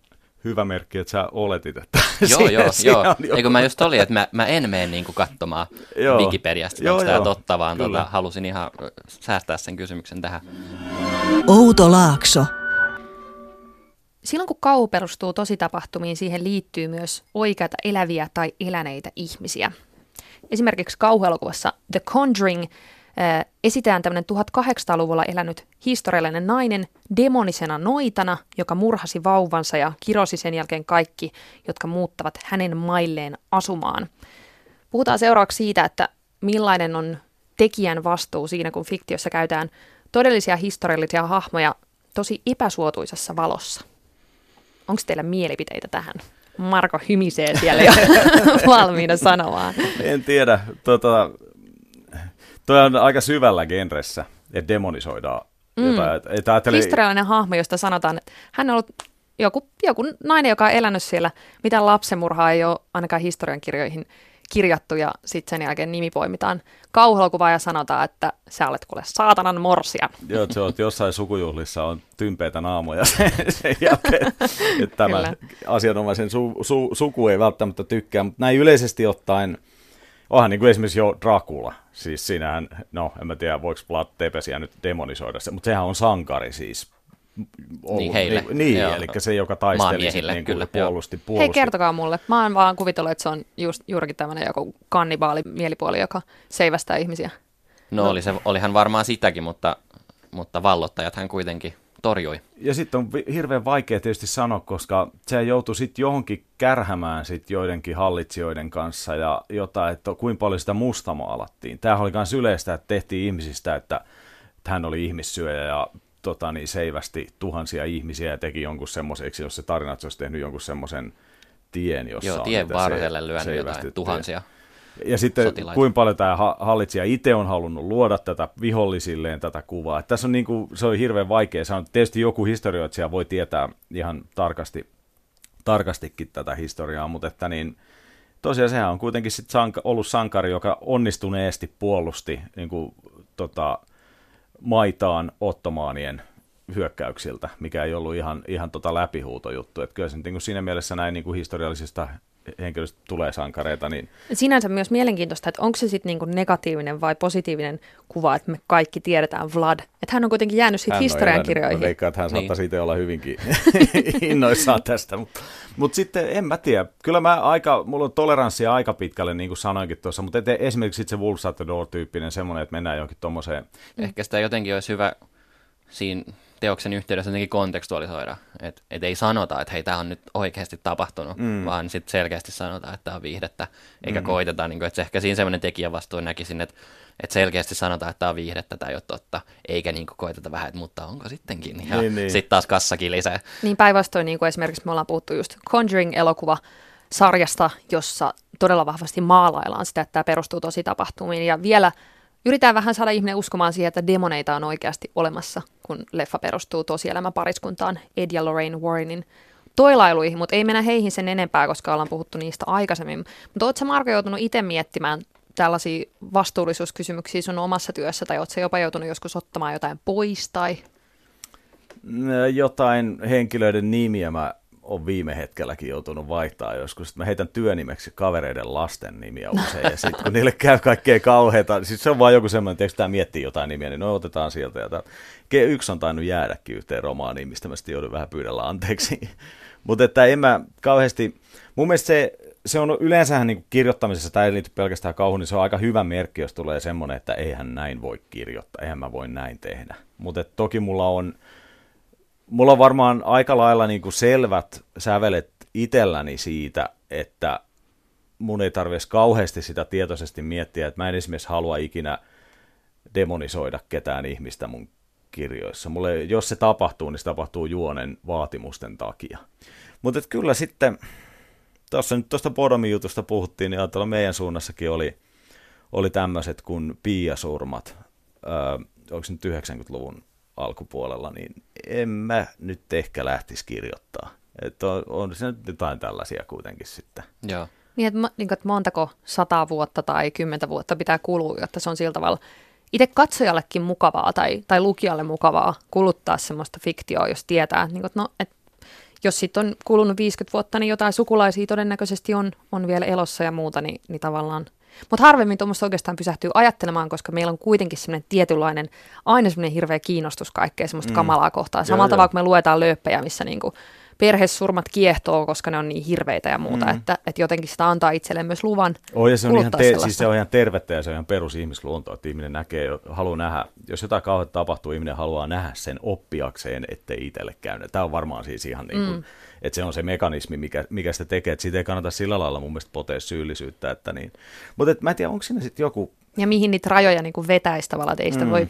hyvä merkki, että sä oletit, että Joo, siinä, joo, siinä joo. Eikö mä just oli, että mä, mä en mene niin kuin katsomaan joo. Wikipediasta, onko tämä totta, vaan tuota, halusin ihan säästää sen kysymyksen tähän. Outo Laakso. Silloin kun kauhu perustuu tositapahtumiin, siihen liittyy myös oikeita eläviä tai eläneitä ihmisiä. Esimerkiksi kauhuelokuvassa The Conjuring – esitään tämmöinen 1800-luvulla elänyt historiallinen nainen demonisena noitana, joka murhasi vauvansa ja kirosi sen jälkeen kaikki, jotka muuttavat hänen mailleen asumaan. Puhutaan seuraavaksi siitä, että millainen on tekijän vastuu siinä, kun fiktiossa käytetään todellisia historiallisia hahmoja tosi epäsuotuisessa valossa. Onko teillä mielipiteitä tähän? Marko hymisee siellä jo valmiina sanomaan. En tiedä. Tota, Toi on aika syvällä genressä, että demonisoidaan mm. jotain. Että ajatteli... Historiallinen hahmo, josta sanotaan, että hän on ollut joku, joku nainen, joka on elänyt siellä. Mitään lapsemurhaa ei ole ainakaan historiankirjoihin kirjattu ja sitten sen jälkeen nimi poimitaan kauhuelokuvaa ja sanotaan, että sä olet kuule saatanan morsia. Joo, se on, jossain sukujuhlissa on tympeitä naamoja sen, sen jälkeen, että tämä asianomaisen su, su, suku ei välttämättä tykkää, mutta näin yleisesti ottaen – onhan niin kuin esimerkiksi jo Dracula, siis siinähän, no en mä tiedä voiko Vlad Tepesiä nyt demonisoida se, mutta sehän on sankari siis. Ollut, niin heille. Niin, niin eli se, joka taisteli niin kyllä, puolusti, puolusti. Hei, kertokaa mulle. Mä oon vaan kuvitellut, että se on just, juurikin tämmöinen joku kannibaali mielipuoli, joka seivästää ihmisiä. No, no. Oli se, olihan varmaan sitäkin, mutta, mutta vallottajat hän kuitenkin torjui. Ja sitten on hirveän vaikea tietysti sanoa, koska se joutui sitten johonkin kärhämään sit joidenkin hallitsijoiden kanssa ja jotain, että kuinka paljon sitä mustamaalattiin. Tämähän oli myös yleistä, että tehtiin ihmisistä, että, että hän oli ihmissyöjä ja tota, niin seivästi tuhansia ihmisiä ja teki jonkun semmoiseksi, jos se tarina että se olisi tehnyt jonkun semmoisen tien, jossa Joo, tien varrelle lyönyt jotain tuhansia. Tien ja sitten sotilaita. kuinka paljon tämä hallitsija itse on halunnut luoda tätä vihollisilleen tätä kuvaa. Että tässä on niin kuin, se on hirveän vaikea. Se on tietysti joku historioitsija voi tietää ihan tarkasti, tarkastikin tätä historiaa, mutta että niin, tosiaan sehän on kuitenkin sit sanka, ollut sankari, joka onnistuneesti puolusti niin kuin, tota, maitaan ottomaanien hyökkäyksiltä, mikä ei ollut ihan, ihan tota läpihuutojuttu. Että kyllä se niin kuin siinä mielessä näin niin kuin historiallisista henkilöstä tulee sankareita. Niin... Sinänsä myös mielenkiintoista, että onko se sitten niinku negatiivinen vai positiivinen kuva, että me kaikki tiedetään Vlad. Että hän on kuitenkin jäänyt sitten historiankirjoihin. Mä veikkaan, että hän niin. saattaisi itse olla hyvinkin innoissaan tästä. Mutta mut sitten en mä tiedä. Kyllä mä aika, mulla on toleranssia aika pitkälle, niin kuin sanoinkin tuossa, mutta et, esimerkiksi se Wolves at the Door-tyyppinen semmoinen, että mennään johonkin tuommoiseen. Ehkä sitä jotenkin olisi hyvä siinä teoksen yhteydessä jotenkin kontekstualisoida. Että et ei sanota, että hei, tämä on nyt oikeasti tapahtunut, mm. vaan sitten selkeästi sanotaan, että tämä on viihdettä, eikä mm. koiteta, niin kuin, että se ehkä siinä semmoinen tekijävastuu näkisin, että että selkeästi sanotaan, että tämä on viihdettä, tai ei ole totta, eikä niin kuin koiteta vähän, että mutta onko sittenkin. Ja niin, niin. sitten taas kassakin lisää. Niin päinvastoin, niin kuin esimerkiksi me ollaan puhuttu just Conjuring-elokuva, sarjasta, jossa todella vahvasti maalaillaan sitä, että tämä perustuu tosi tapahtumiin. Ja vielä Yritetään vähän saada ihminen uskomaan siihen, että demoneita on oikeasti olemassa, kun leffa perustuu tosielämäpariskuntaan Ed ja Lorraine Warrenin toilailuihin, mutta ei mennä heihin sen enempää, koska ollaan puhuttu niistä aikaisemmin. Mutta oletko Marko joutunut itse miettimään tällaisia vastuullisuuskysymyksiä sun omassa työssä, tai oletko jopa joutunut joskus ottamaan jotain pois, tai? Jotain henkilöiden nimiä mä on viime hetkelläkin joutunut vaihtaa joskus. Mä heitän työnimeksi kavereiden lasten nimiä usein, ja sitten kun niille käy kaikkea kauheita, siis se on vaan joku semmoinen, että tämä miettii jotain nimiä, niin no otetaan sieltä. Ja tämän. yksi on tainnut jäädäkin yhteen romaaniin, mistä mä sitten joudun vähän pyydellä anteeksi. Mutta että en mä kauheasti, mun mielestä se, se on yleensähän niin kirjoittamisessa, tämä ei liity pelkästään kauhuun, niin se on aika hyvä merkki, jos tulee semmoinen, että eihän näin voi kirjoittaa, eihän mä voi näin tehdä. Mutta toki mulla on, mulla on varmaan aika lailla niin kuin selvät sävelet itselläni siitä, että mun ei tarvitsisi kauheasti sitä tietoisesti miettiä, että mä en esimerkiksi halua ikinä demonisoida ketään ihmistä mun kirjoissa. Mulle, jos se tapahtuu, niin se tapahtuu juonen vaatimusten takia. Mutta kyllä sitten, tuossa nyt tuosta Bodomin jutusta puhuttiin, niin ajatellaan meidän suunnassakin oli, oli tämmöiset kuin Pia-surmat, öö, onko se nyt 90-luvun alkupuolella, niin en mä nyt ehkä lähtisi kirjoittaa. Että on, on se nyt jotain tällaisia kuitenkin sitten. Joo. Niin, että, niin että montako sata vuotta tai kymmentä vuotta pitää kulua, jotta se on sillä tavalla itse katsojallekin mukavaa tai, tai lukijalle mukavaa kuluttaa semmoista fiktioa, jos tietää, niin kuin, että, no, että jos sitten on kulunut 50 vuotta, niin jotain sukulaisia todennäköisesti on, on vielä elossa ja muuta, niin, niin tavallaan mutta harvemmin tuommoista oikeastaan pysähtyy ajattelemaan, koska meillä on kuitenkin semmoinen tietynlainen, aina semmoinen hirveä kiinnostus kaikkea semmoista mm. kamalaa kohtaan. Samalla tavalla, kun me luetaan lööppejä, missä niinku perhesurmat kiehtoo, koska ne on niin hirveitä ja muuta, mm. että, että jotenkin sitä antaa itselleen myös luvan oh, ja se on, ihan te- siis se on ihan tervettä ja se on ihan perusihmisluonto, että ihminen näkee, haluaa nähdä, jos jotain kauheaa tapahtuu, ihminen haluaa nähdä sen oppiakseen, ettei itselle käy. Tämä on varmaan siis ihan niin kuin, mm. että se on se mekanismi, mikä, mikä sitä tekee, että siitä ei kannata sillä lailla mun mielestä potea syyllisyyttä. Että niin. Mutta mä en tiedä, onko siinä sitten joku... Ja mihin niitä rajoja niin kuin vetäisi tavallaan, että ei sitä, mm. voi,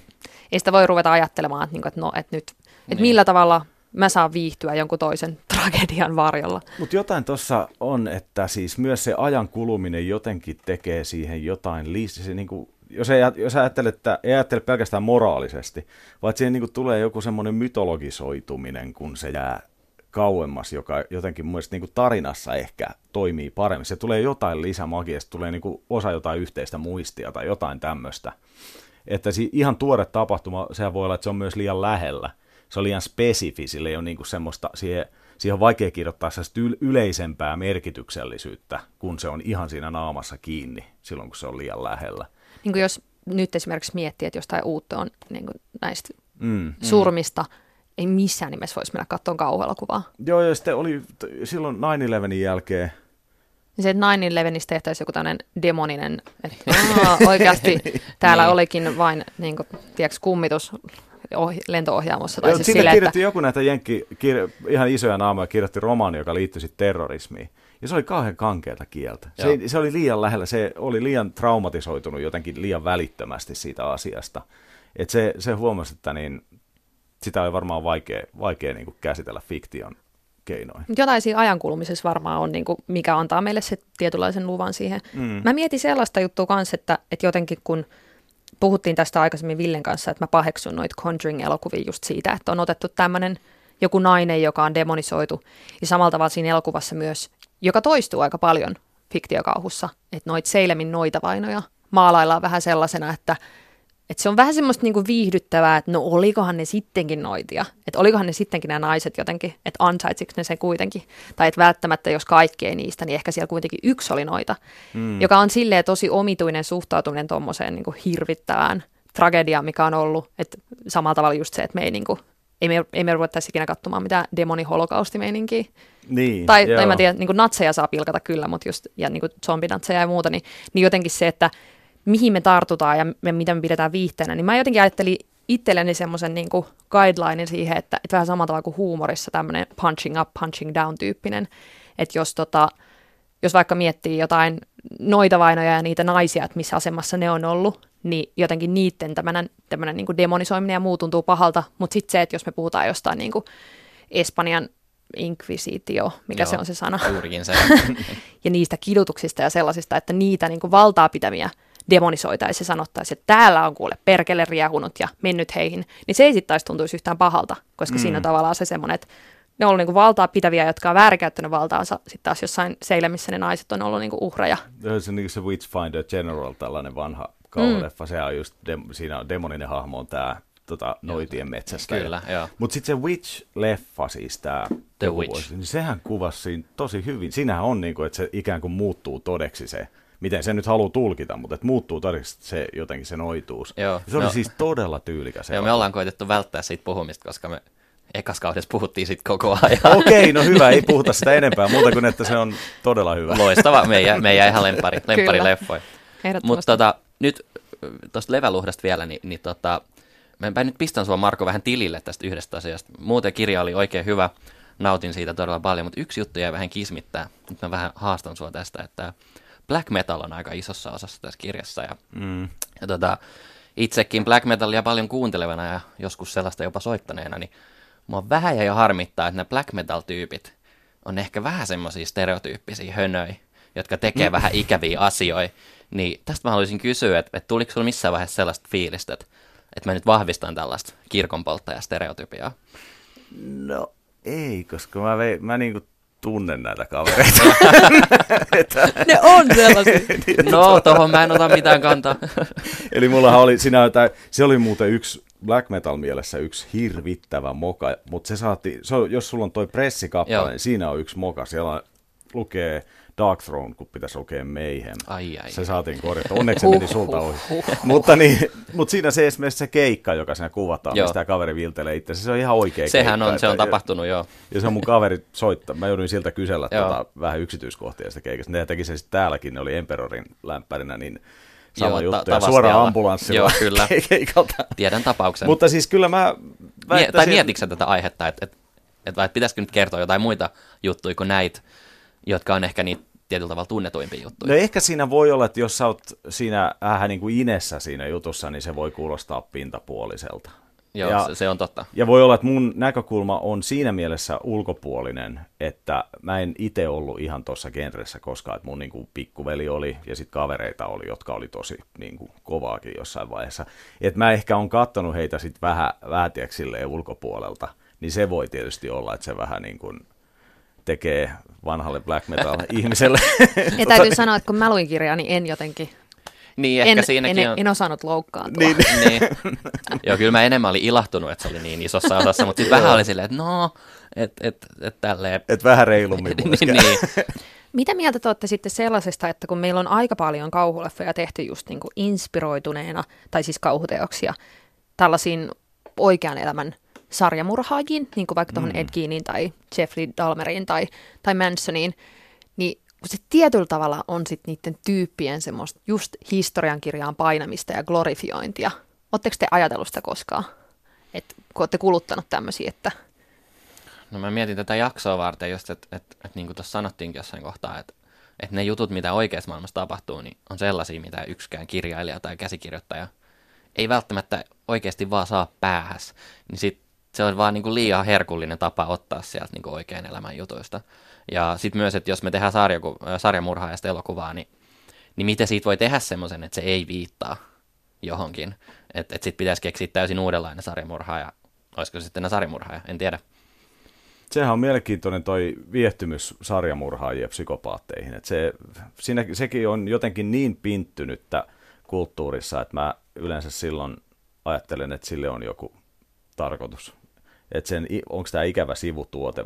ei sitä voi ruveta ajattelemaan, että, niin kuin, että, no, että nyt, että niin. millä tavalla mä saan viihtyä jonkun toisen tragedian varjolla. Mutta jotain tuossa on, että siis myös se ajan kuluminen jotenkin tekee siihen jotain lisää. Se niinku, jos, jos ajattelet, että ei ajattele pelkästään moraalisesti, vaan siihen niinku tulee joku semmoinen mytologisoituminen, kun se jää kauemmas, joka jotenkin mun niinku tarinassa ehkä toimii paremmin. Se tulee jotain lisämagia, se tulee niinku osa jotain yhteistä muistia tai jotain tämmöistä. Että si- ihan tuore tapahtuma, sehän voi olla, että se on myös liian lähellä – se on liian spesifi, sillä ei ole niin kuin semmoista, siihen, siihen on vaikea kirjoittaa yleisempää merkityksellisyyttä, kun se on ihan siinä naamassa kiinni silloin, kun se on liian lähellä. Niin kuin jos nyt esimerkiksi miettii, että jostain uutta on niin kuin näistä mm, surmista, mm. ei missään nimessä voisi mennä katsomaan kauhuelokuvaa. Joo, ja sitten oli silloin 9-11 jälkeen, niin se, että 9-11 tehtäisiin joku tämmöinen demoninen, että oikeasti täällä niin. olikin vain niin kuin, tiedätkö, kummitus ohi, lentoohjaamossa. Tai Joo, siis sille, kirjoitti että... joku näitä jenkki, kir, ihan isoja naamoja, kirjoitti romaani, joka liittyi sitten terrorismiin. Ja se oli kauhean kankeata kieltä. Se, se oli liian lähellä, se oli liian traumatisoitunut jotenkin liian välittömästi siitä asiasta. Et se, se huomasi, että niin, sitä oli varmaan vaikea, vaikea niin kuin käsitellä fiktion keinoin. Jotain siinä ajankulumisessa varmaan on, niin kuin, mikä antaa meille se tietynlaisen luvan siihen. Mm. Mä mietin sellaista juttua kanssa, että, että jotenkin kun – puhuttiin tästä aikaisemmin Villen kanssa, että mä paheksun noita Conjuring-elokuvia just siitä, että on otettu tämmöinen joku nainen, joka on demonisoitu. Ja samalla tavalla siinä elokuvassa myös, joka toistuu aika paljon fiktiokauhussa, että noit Seilemin noita vainoja maalaillaan vähän sellaisena, että et se on vähän semmoista niinku viihdyttävää, että no olikohan ne sittenkin noitia, että olikohan ne sittenkin nämä naiset jotenkin, että ansaitsiko ne sen kuitenkin, tai että välttämättä jos kaikki ei niistä, niin ehkä siellä kuitenkin yksi oli noita, mm. joka on silleen tosi omituinen suhtautuminen tuommoiseen niinku hirvittävään tragediaan, mikä on ollut, että samalla tavalla just se, että me ei niinku, ei me, ei me ruvettaisi ikinä katsomaan mitään demoniholokausti-meininkiä. Niin, tai, tai mä tiedän, niin natseja saa pilkata kyllä, mutta just, ja niin zombinatseja ja muuta, niin, niin jotenkin se, että mihin me tartutaan ja me, mitä me pidetään viihteenä, niin mä jotenkin ajattelin itselleni semmoisen niin guidelinein siihen, että, että vähän samalla tavalla kuin huumorissa tämmöinen punching up, punching down tyyppinen, että jos, tota, jos vaikka miettii jotain noita vainoja ja niitä naisia, että missä asemassa ne on ollut, niin jotenkin niiden tämmöinen, tämmöinen niin demonisoiminen ja muu tuntuu pahalta, mutta sitten se, että jos me puhutaan jostain niin kuin Espanjan inkvisitio, mikä Joo, se on se sana. Juurikin se. ja niistä kidutuksista ja sellaisista, että niitä niin kuin valtaa pitäviä demonisoitaisiin ja sanottaisiin, että täällä on kuule perkele riehunut ja mennyt heihin, niin se ei sitten taisi tuntuisi yhtään pahalta, koska mm. siinä on tavallaan se semmoinen, että ne on ollut niinku valtaa pitäviä, jotka on väärinkäyttänyt valtaansa sitten taas jossain seille, missä ne naiset on ollut niinku uhreja. Se on niin se Witchfinder General, tällainen vanha kauhuleffa, mm. se on just, de, siinä on demoninen hahmo on tämä tota, noitien metsästä. Kyllä, joo. Mutta sitten se Witch-leffa, siis tämä The Witch, niin sehän kuvasi siinä tosi hyvin. Siinähän on, niinku, että se ikään kuin muuttuu todeksi se miten se nyt haluaa tulkita, mutta että muuttuu todennäköisesti se jotenkin se noituus. Joo, se oli no, siis todella tyylikäs. Joo, me ollaan koitettu välttää siitä puhumista, koska me ekas kaudessa puhuttiin siitä koko ajan. Okei, no hyvä, ei puhuta sitä enempää, muuta kuin että se on todella hyvä. Loistava, meidän, meidän ihan lempari, lempari leffoja. Mutta tota, nyt tuosta leväluhdasta vielä, niin, niin tota, mä nyt pistän sua Marko vähän tilille tästä yhdestä asiasta. Muuten kirja oli oikein hyvä, nautin siitä todella paljon, mutta yksi juttu jäi vähän kismittää. Nyt mä vähän haastan sua tästä, että black metal on aika isossa osassa tässä kirjassa. Ja, mm. ja tota, itsekin black metalia paljon kuuntelevana ja joskus sellaista jopa soittaneena, niin mua vähän ja harmittaa, että ne black metal-tyypit on ehkä vähän semmoisia stereotyyppisiä hönöjä, jotka tekee mm. vähän ikäviä asioita. Niin tästä mä haluaisin kysyä, että, että tuliko sulla missään vaiheessa sellaista fiilistä, että, että mä nyt vahvistan tällaista kirkonpolttaja stereotypiaa? No ei, koska mä, vei, mä niinku tunnen näitä kavereita. ne on sellaisia. Niin, no, tohon mä en ota mitään kantaa. Eli mulla oli, siinä, se oli muuten yksi black metal mielessä yksi hirvittävä moka, mutta se saatti, se on, jos sulla on toi pressikappale, niin siinä on yksi moka, siellä lukee Dark Throne, kun pitäisi lukea Mayhem. Ai, ai, se saatiin korjata. Onneksi se meni sulta ohi. mutta, niin, mutta siinä se esimerkiksi se keikka, joka siinä kuvataan, joo. mistä kaveri viltelee itse, se on ihan oikea Sehän keikka, on, se on että, tapahtunut, joo. Ja se on mun kaveri soittaa. Mä jouduin siltä kysellä tota, vähän yksityiskohtia sitä keikasta. Ne teki sen täälläkin, ne oli Emperorin lämpärinä, niin sama Joo, juttu. Ta- ja suoraan ambulanssilla Joo, kyllä. keikalta. Tiedän tapauksen. Mutta siis kyllä mä Mie- Tai mietitkö tätä aihetta, että et, et, et, pitäisikö nyt kertoa jotain muita juttuja kuin näitä, jotka on ehkä niitä tietyllä tavalla tunnetuimpia juttuja. No ehkä siinä voi olla, että jos sä oot siinä vähän niin kuin inessä siinä jutussa, niin se voi kuulostaa pintapuoliselta. Joo, ja, se, on totta. Ja voi olla, että mun näkökulma on siinä mielessä ulkopuolinen, että mä en itse ollut ihan tuossa genressä koskaan, että mun niin kuin pikkuveli oli ja sitten kavereita oli, jotka oli tosi niin kuin kovaakin jossain vaiheessa. Että mä ehkä on kattonut heitä sitten vähän, vähän ulkopuolelta, niin se voi tietysti olla, että se vähän niin kuin tekee vanhalle black metal ihmiselle. Ja täytyy sanoa, että kun mä luin kirjaa, niin en jotenkin niin, ehkä en, siinäkin en, on... en osannut loukkaantua. Niin. niin. Joo, kyllä mä enemmän olin ilahtunut, että se oli niin isossa osassa, mutta sitten vähän oli silleen, että no, että et, et tälleen... Et vähän reilummin niin, niin. Mitä mieltä te olette sitten sellaisesta, että kun meillä on aika paljon kauhuleffoja tehty just niin kuin inspiroituneena, tai siis kauhuteoksia, tällaisiin oikean elämän sarjamurhaajiin, niin kuin vaikka tuohon mm. Ed Geinin tai Jeffrey Dahmeriin tai, tai Mansoniin, niin kun se tietyllä tavalla on sitten niiden tyyppien semmoista just historiankirjaan painamista ja glorifiointia. Oletteko te ajatellut sitä koskaan? Että kun olette kuluttanut tämmöisiä, että... No mä mietin tätä jaksoa varten just, että et, et, et niin kuin tuossa sanottiinkin jossain kohtaa, että et ne jutut, mitä oikeassa maailmassa tapahtuu, niin on sellaisia, mitä yksikään kirjailija tai käsikirjoittaja ei välttämättä oikeasti vaan saa päähäs. Niin sit se on vaan niin kuin liian herkullinen tapa ottaa sieltä niin kuin oikean elämän jutuista. Ja sitten myös, että jos me tehdään sarjaku- sarjamurhaajasta elokuvaa, niin, niin miten siitä voi tehdä semmoisen, että se ei viittaa johonkin. Että et sitten pitäisi keksiä täysin uudenlainen sarjamurhaaja. Olisiko se sitten sarjamurhaaja, en tiedä. Sehän on mielenkiintoinen toi viehtymys sarjamurhaajien psykopaatteihin. Et se, siinä, sekin on jotenkin niin pinttynyttä kulttuurissa, että mä yleensä silloin ajattelen, että sille on joku tarkoitus että sen, onko tämä ikävä sivutuote.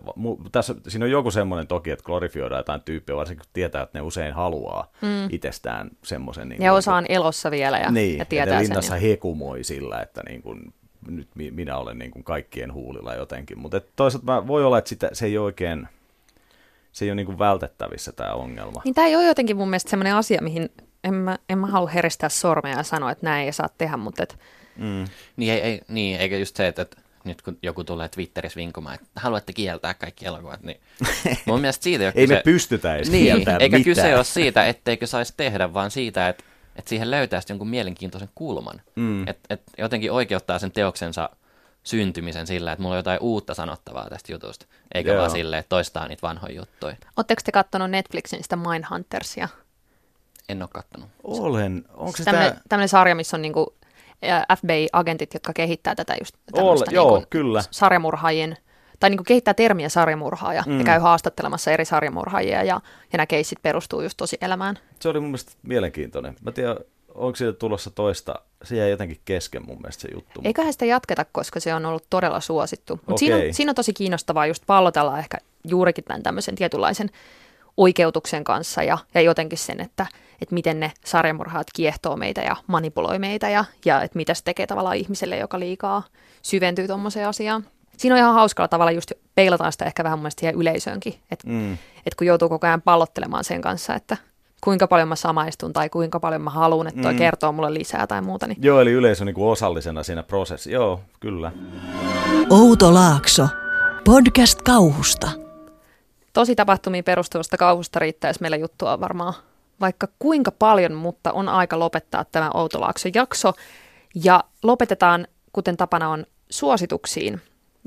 Tässä, siinä on joku semmoinen toki, että glorifioidaan jotain tyyppiä, varsinkin kun tietää, että ne usein haluaa mm. itsestään semmoisen. Niin ja osa on elossa vielä ja, niin, ja tietää sen. Niin, ja... hekumoi sillä, että niin kuin, nyt minä olen niin kuin kaikkien huulilla jotenkin. Mutta toisaalta voi olla, että sitä, se ei oikein se ei ole niin kuin vältettävissä tämä ongelma. Niin tämä ei ole jotenkin mun mielestä semmoinen asia, mihin en mä, en mä halua heristää sormea ja sanoa, että näin ei saa tehdä, mutta et... mm. niin, ei, ei, niin, eikä just se, että, että nyt kun joku tulee Twitterissä vinkumaan, että haluatte kieltää kaikki elokuvat, niin mun mielestä siitä ei Ei kyse... me pystytä edes niin, kieltämään Eikä mitään. kyse ole siitä, etteikö saisi tehdä, vaan siitä, että, että siihen löytää jonkun mielenkiintoisen kulman. Mm. Että et jotenkin oikeuttaa sen teoksensa syntymisen sillä, että mulla on jotain uutta sanottavaa tästä jutusta, eikä Joo. vaan silleen, että toistaa niitä vanhoja juttuja. Oletteko te katsonut Netflixin sitä Mindhuntersia? En ole kattonut. Olen. Onko se tämmöinen, tämä... sarja, missä on niinku FBI-agentit, jotka kehittää tätä just tämmöistä joo, niin kyllä. sarjamurhaajien, tai niin kuin kehittää termiä sarjamurhaaja mm. ja käy haastattelemassa eri sarjamurhaajia ja, ja nämä keissit perustuu just tosi elämään. Se oli mun mielestä mielenkiintoinen. Mä tiedän, onko siitä tulossa toista, se jäi jotenkin kesken mun mielestä se juttu. Eiköhän sitä jatketa, koska se on ollut todella suosittu. Mutta okay. siinä, on, siinä on tosi kiinnostavaa just pallotella ehkä juurikin tämän tämmöisen tietynlaisen oikeutuksen kanssa ja, ja jotenkin sen, että, että miten ne sarjamurhaat kiehtoo meitä ja manipuloi meitä ja, ja että mitä se tekee tavallaan ihmiselle, joka liikaa syventyy tuommoiseen asiaan. Siinä on ihan hauskalla tavalla just peilataan sitä ehkä vähän mun mielestä siihen yleisöönkin, että mm. et kun joutuu koko ajan pallottelemaan sen kanssa, että kuinka paljon mä samaistun tai kuinka paljon mä haluan, että toi mm. kertoo mulle lisää tai muuta. Niin. Joo, eli yleisö niin kuin osallisena siinä prosessissa. Joo, kyllä. Outo Laakso. Podcast kauhusta. Tosi tapahtumiin perustuvasta kauhusta riittäisi meillä juttua varmaan vaikka kuinka paljon, mutta on aika lopettaa tämä Outo Laakso jakso. Ja lopetetaan, kuten tapana on, suosituksiin.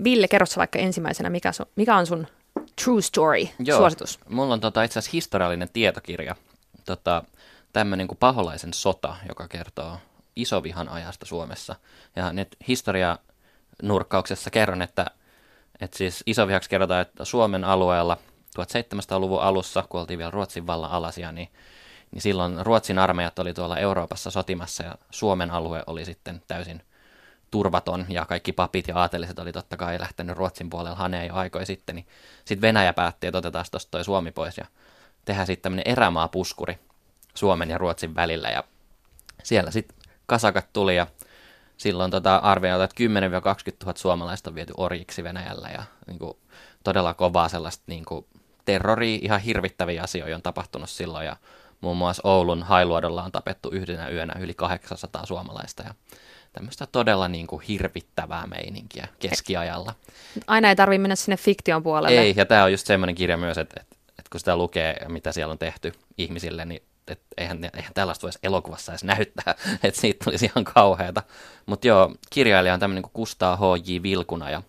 Ville, kerro vaikka ensimmäisenä, mikä, su, mikä on sun True Story-suositus? Joo, mulla on tota, itse asiassa historiallinen tietokirja, tota, tämmöinen kuin Paholaisen sota, joka kertoo isovihan ajasta Suomessa. Ja nyt historia nurkkauksessa kerron, että, että siis isovihaksi kerrotaan, että Suomen alueella 1700-luvun alussa, kun oltiin vielä Ruotsin vallan alasia, niin, niin silloin Ruotsin armeijat oli tuolla Euroopassa sotimassa ja Suomen alue oli sitten täysin turvaton ja kaikki papit ja aateliset oli totta kai lähtenyt Ruotsin puolella haneen jo aikoja sitten, niin sitten Venäjä päätti, että otetaan tuosta toi Suomi pois ja tehdään sitten tämmöinen erämaapuskuri Suomen ja Ruotsin välillä. Ja siellä sitten kasakat tuli ja silloin tota arvioitiin, että 10-20 000 suomalaista on viety orjiksi Venäjällä ja niin kuin, todella kovaa sellaista niin kuin, terroria, ihan hirvittäviä asioita on tapahtunut silloin ja muun muassa Oulun Hailuodolla on tapettu yhdenä yönä yli 800 suomalaista ja tämmöistä todella niin kuin hirvittävää meininkiä keskiajalla. Aina ei tarvitse mennä sinne fiktion puolelle. Ei, ja tämä on just semmoinen kirja myös, että, että, että kun sitä lukee, mitä siellä on tehty ihmisille, niin että eihän, eihän tällaista voisi elokuvassa edes näyttää, että siitä tulisi ihan kauheata. Mutta joo, kirjailija on tämmöinen kuin Kustaa H.J. Vilkuna ja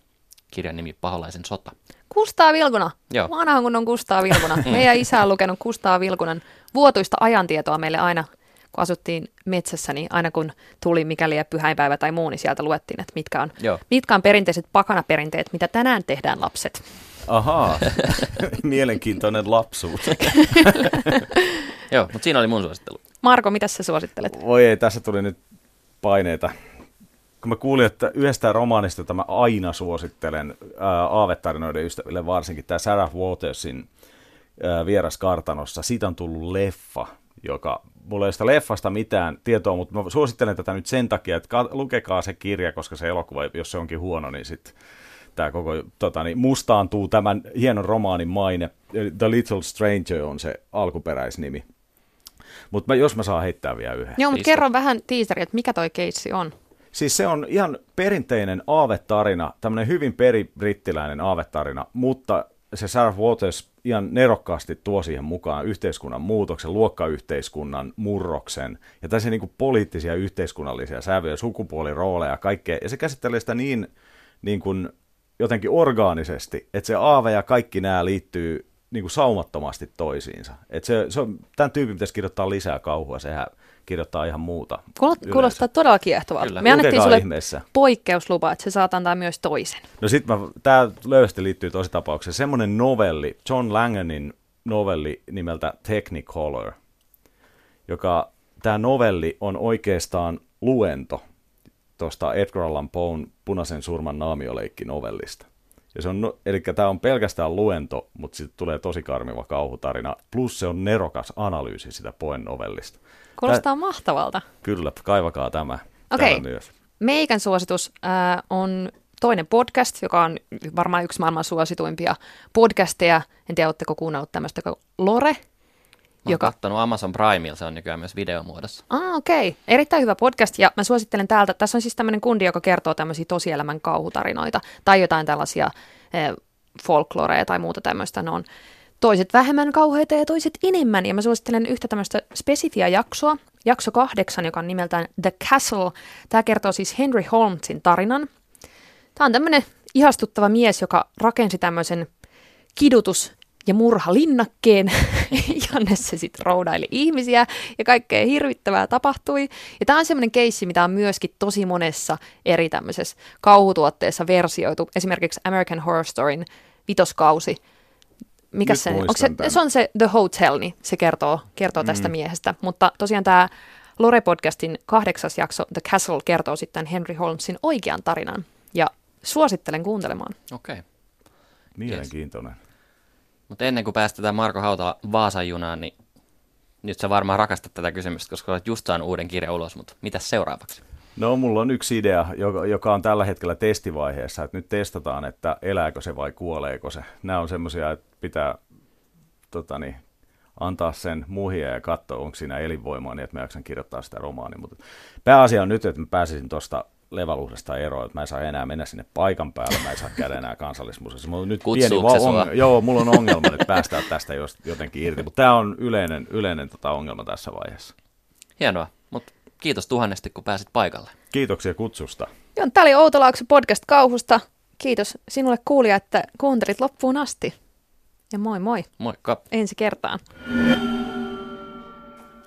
kirjan nimi Paholaisen sota. Kustaa Vilkuna. Joo. Vanhan kun on Kustaa Vilkuna. Meidän isä on lukenut Kustaa Vilkunan vuotuista ajantietoa meille aina kun asuttiin metsässä, niin aina kun tuli mikäli pyhäinpäivä tai muu, niin sieltä luettiin, että mitkä on, mitkä on perinteiset pakanaperinteet, mitä tänään tehdään lapset. Ahaa, mielenkiintoinen lapsuus. Joo, mutta siinä oli mun suosittelu. Marko, mitä sä suosittelet? Voi ei, tässä tuli nyt paineita. Kun mä kuulin, että yhdestä romaanista, jota mä aina suosittelen ää, aavetarinoiden ystäville, varsinkin tämä Sarah Watersin ää, Vieras kartanossa, siitä on tullut leffa, joka mulla ei sitä leffasta mitään tietoa, mutta mä suosittelen tätä nyt sen takia, että lukekaa se kirja, koska se elokuva, jos se onkin huono, niin sitten tämä koko tota, niin mustaantuu tämän hienon romaanin maine. The Little Stranger on se alkuperäisnimi. Mutta jos mä saan heittää vielä yhden. Joo, mutta kerro vähän tiiseri, että mikä toi keissi on. Siis se on ihan perinteinen aavetarina, tämmöinen hyvin peribrittiläinen aavetarina, mutta se Sarah Waters ihan nerokkaasti tuo siihen mukaan yhteiskunnan muutoksen, luokkayhteiskunnan murroksen ja tässä niin kuin poliittisia yhteiskunnallisia sävyjä, sukupuolirooleja ja kaikkea. Ja se käsittelee sitä niin, niin kuin jotenkin orgaanisesti, että se aave ja kaikki nämä liittyy niin kuin saumattomasti toisiinsa. Että se, se on, tämän tyypin pitäisi kirjoittaa lisää kauhua, sehän kirjoittaa ihan muuta. Kuulostaa todella kiehtovalta. Kyllä. Me annettiin sulle ihmeessä. poikkeuslupa, että se saat antaa myös toisen. No sitten tämä löysästi liittyy tosi tapaukseen. Semmoinen novelli, John Langenin novelli nimeltä Technicolor, joka tämä novelli on oikeastaan luento tuosta Edgar Allan Poen Punaisen surman naamioleikki-novellista. Ja se on, no, eli tämä on pelkästään luento, mutta sitten tulee tosi karmiva kauhutarina, plus se on nerokas analyysi sitä Poen novellista. Kuulostaa Tää, mahtavalta. Kyllä, kaivakaa tämä. Okei, okay. myös. meikän suositus äh, on toinen podcast, joka on varmaan yksi maailman suosituimpia podcasteja. En tiedä, oletteko kuunnellut tämmöistä kuin Lore. Mä joka... katsonut Amazon Primeilla, se on nykyään myös videomuodossa. Ah, okei. Okay. Erittäin hyvä podcast, ja mä suosittelen täältä, tässä on siis tämmöinen kundi, joka kertoo tämmöisiä tosielämän kauhutarinoita, tai jotain tällaisia eh, folkloreja tai muuta tämmöistä. Ne on toiset vähemmän kauheita ja toiset enemmän. Ja mä suosittelen yhtä tämmöistä spesifiä jaksoa, jakso kahdeksan, joka on nimeltään The Castle. Tämä kertoo siis Henry Holmesin tarinan. Tämä on tämmöinen ihastuttava mies, joka rakensi tämmöisen kidutus- ja murhalinnakkeen, jonne se sitten roudaili ihmisiä ja kaikkea hirvittävää tapahtui. Ja tämä on semmoinen keissi, mitä on myöskin tosi monessa eri tämmöisessä kauhutuotteessa versioitu. Esimerkiksi American Horror Storyn vitoskausi mikä se, onko se, se on se The Hotel, niin se kertoo, kertoo tästä mm. miehestä. Mutta tosiaan tämä Lore-podcastin kahdeksas jakso The Castle kertoo sitten Henry Holmesin oikean tarinan. Ja suosittelen kuuntelemaan. Okei. Okay. Mielenkiintoinen. Yes. Mutta ennen kuin päästetään Marko Hautala Vaasan junaan, niin nyt sä varmaan rakastat tätä kysymystä, koska olet just saanut uuden kirjan ulos, mutta mitä seuraavaksi? No mulla on yksi idea, joka, joka on tällä hetkellä testivaiheessa, että nyt testataan, että elääkö se vai kuoleeko se. Nämä on semmoisia, että pitää tota niin, antaa sen muhia ja katsoa, onko siinä elinvoimaa niin, että mä jaksan kirjoittaa sitä romaania. Mutta pääasia on nyt, että mä pääsisin tuosta levaluhdesta eroon, että mä en saa enää mennä sinne paikan päälle, mä en saa käydä enää kansallismuseessa. Mulla on nyt pieni on, joo, mulla on ongelma nyt päästä tästä jotenkin irti, mutta tämä on yleinen, yleinen tota ongelma tässä vaiheessa. Hienoa, mutta kiitos tuhannesti, kun pääsit paikalle. Kiitoksia kutsusta. Joo, tämä oli Outolaakso podcast kauhusta. Kiitos sinulle kuulija, että kuuntelit loppuun asti. Ja moi moi. Moikka. Ensi kertaan.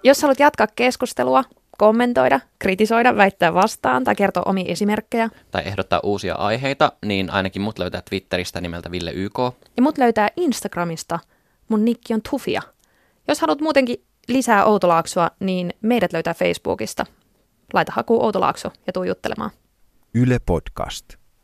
Jos haluat jatkaa keskustelua, kommentoida, kritisoida, väittää vastaan tai kertoa omia esimerkkejä. Tai ehdottaa uusia aiheita, niin ainakin mut löytää Twitteristä nimeltä Ville YK. Ja mut löytää Instagramista. Mun nikki on Tufia. Jos haluat muutenkin lisää Outolaaksoa, niin meidät löytää Facebookista. Laita haku Outolaakso ja tuu juttelemaan. Yle Podcast.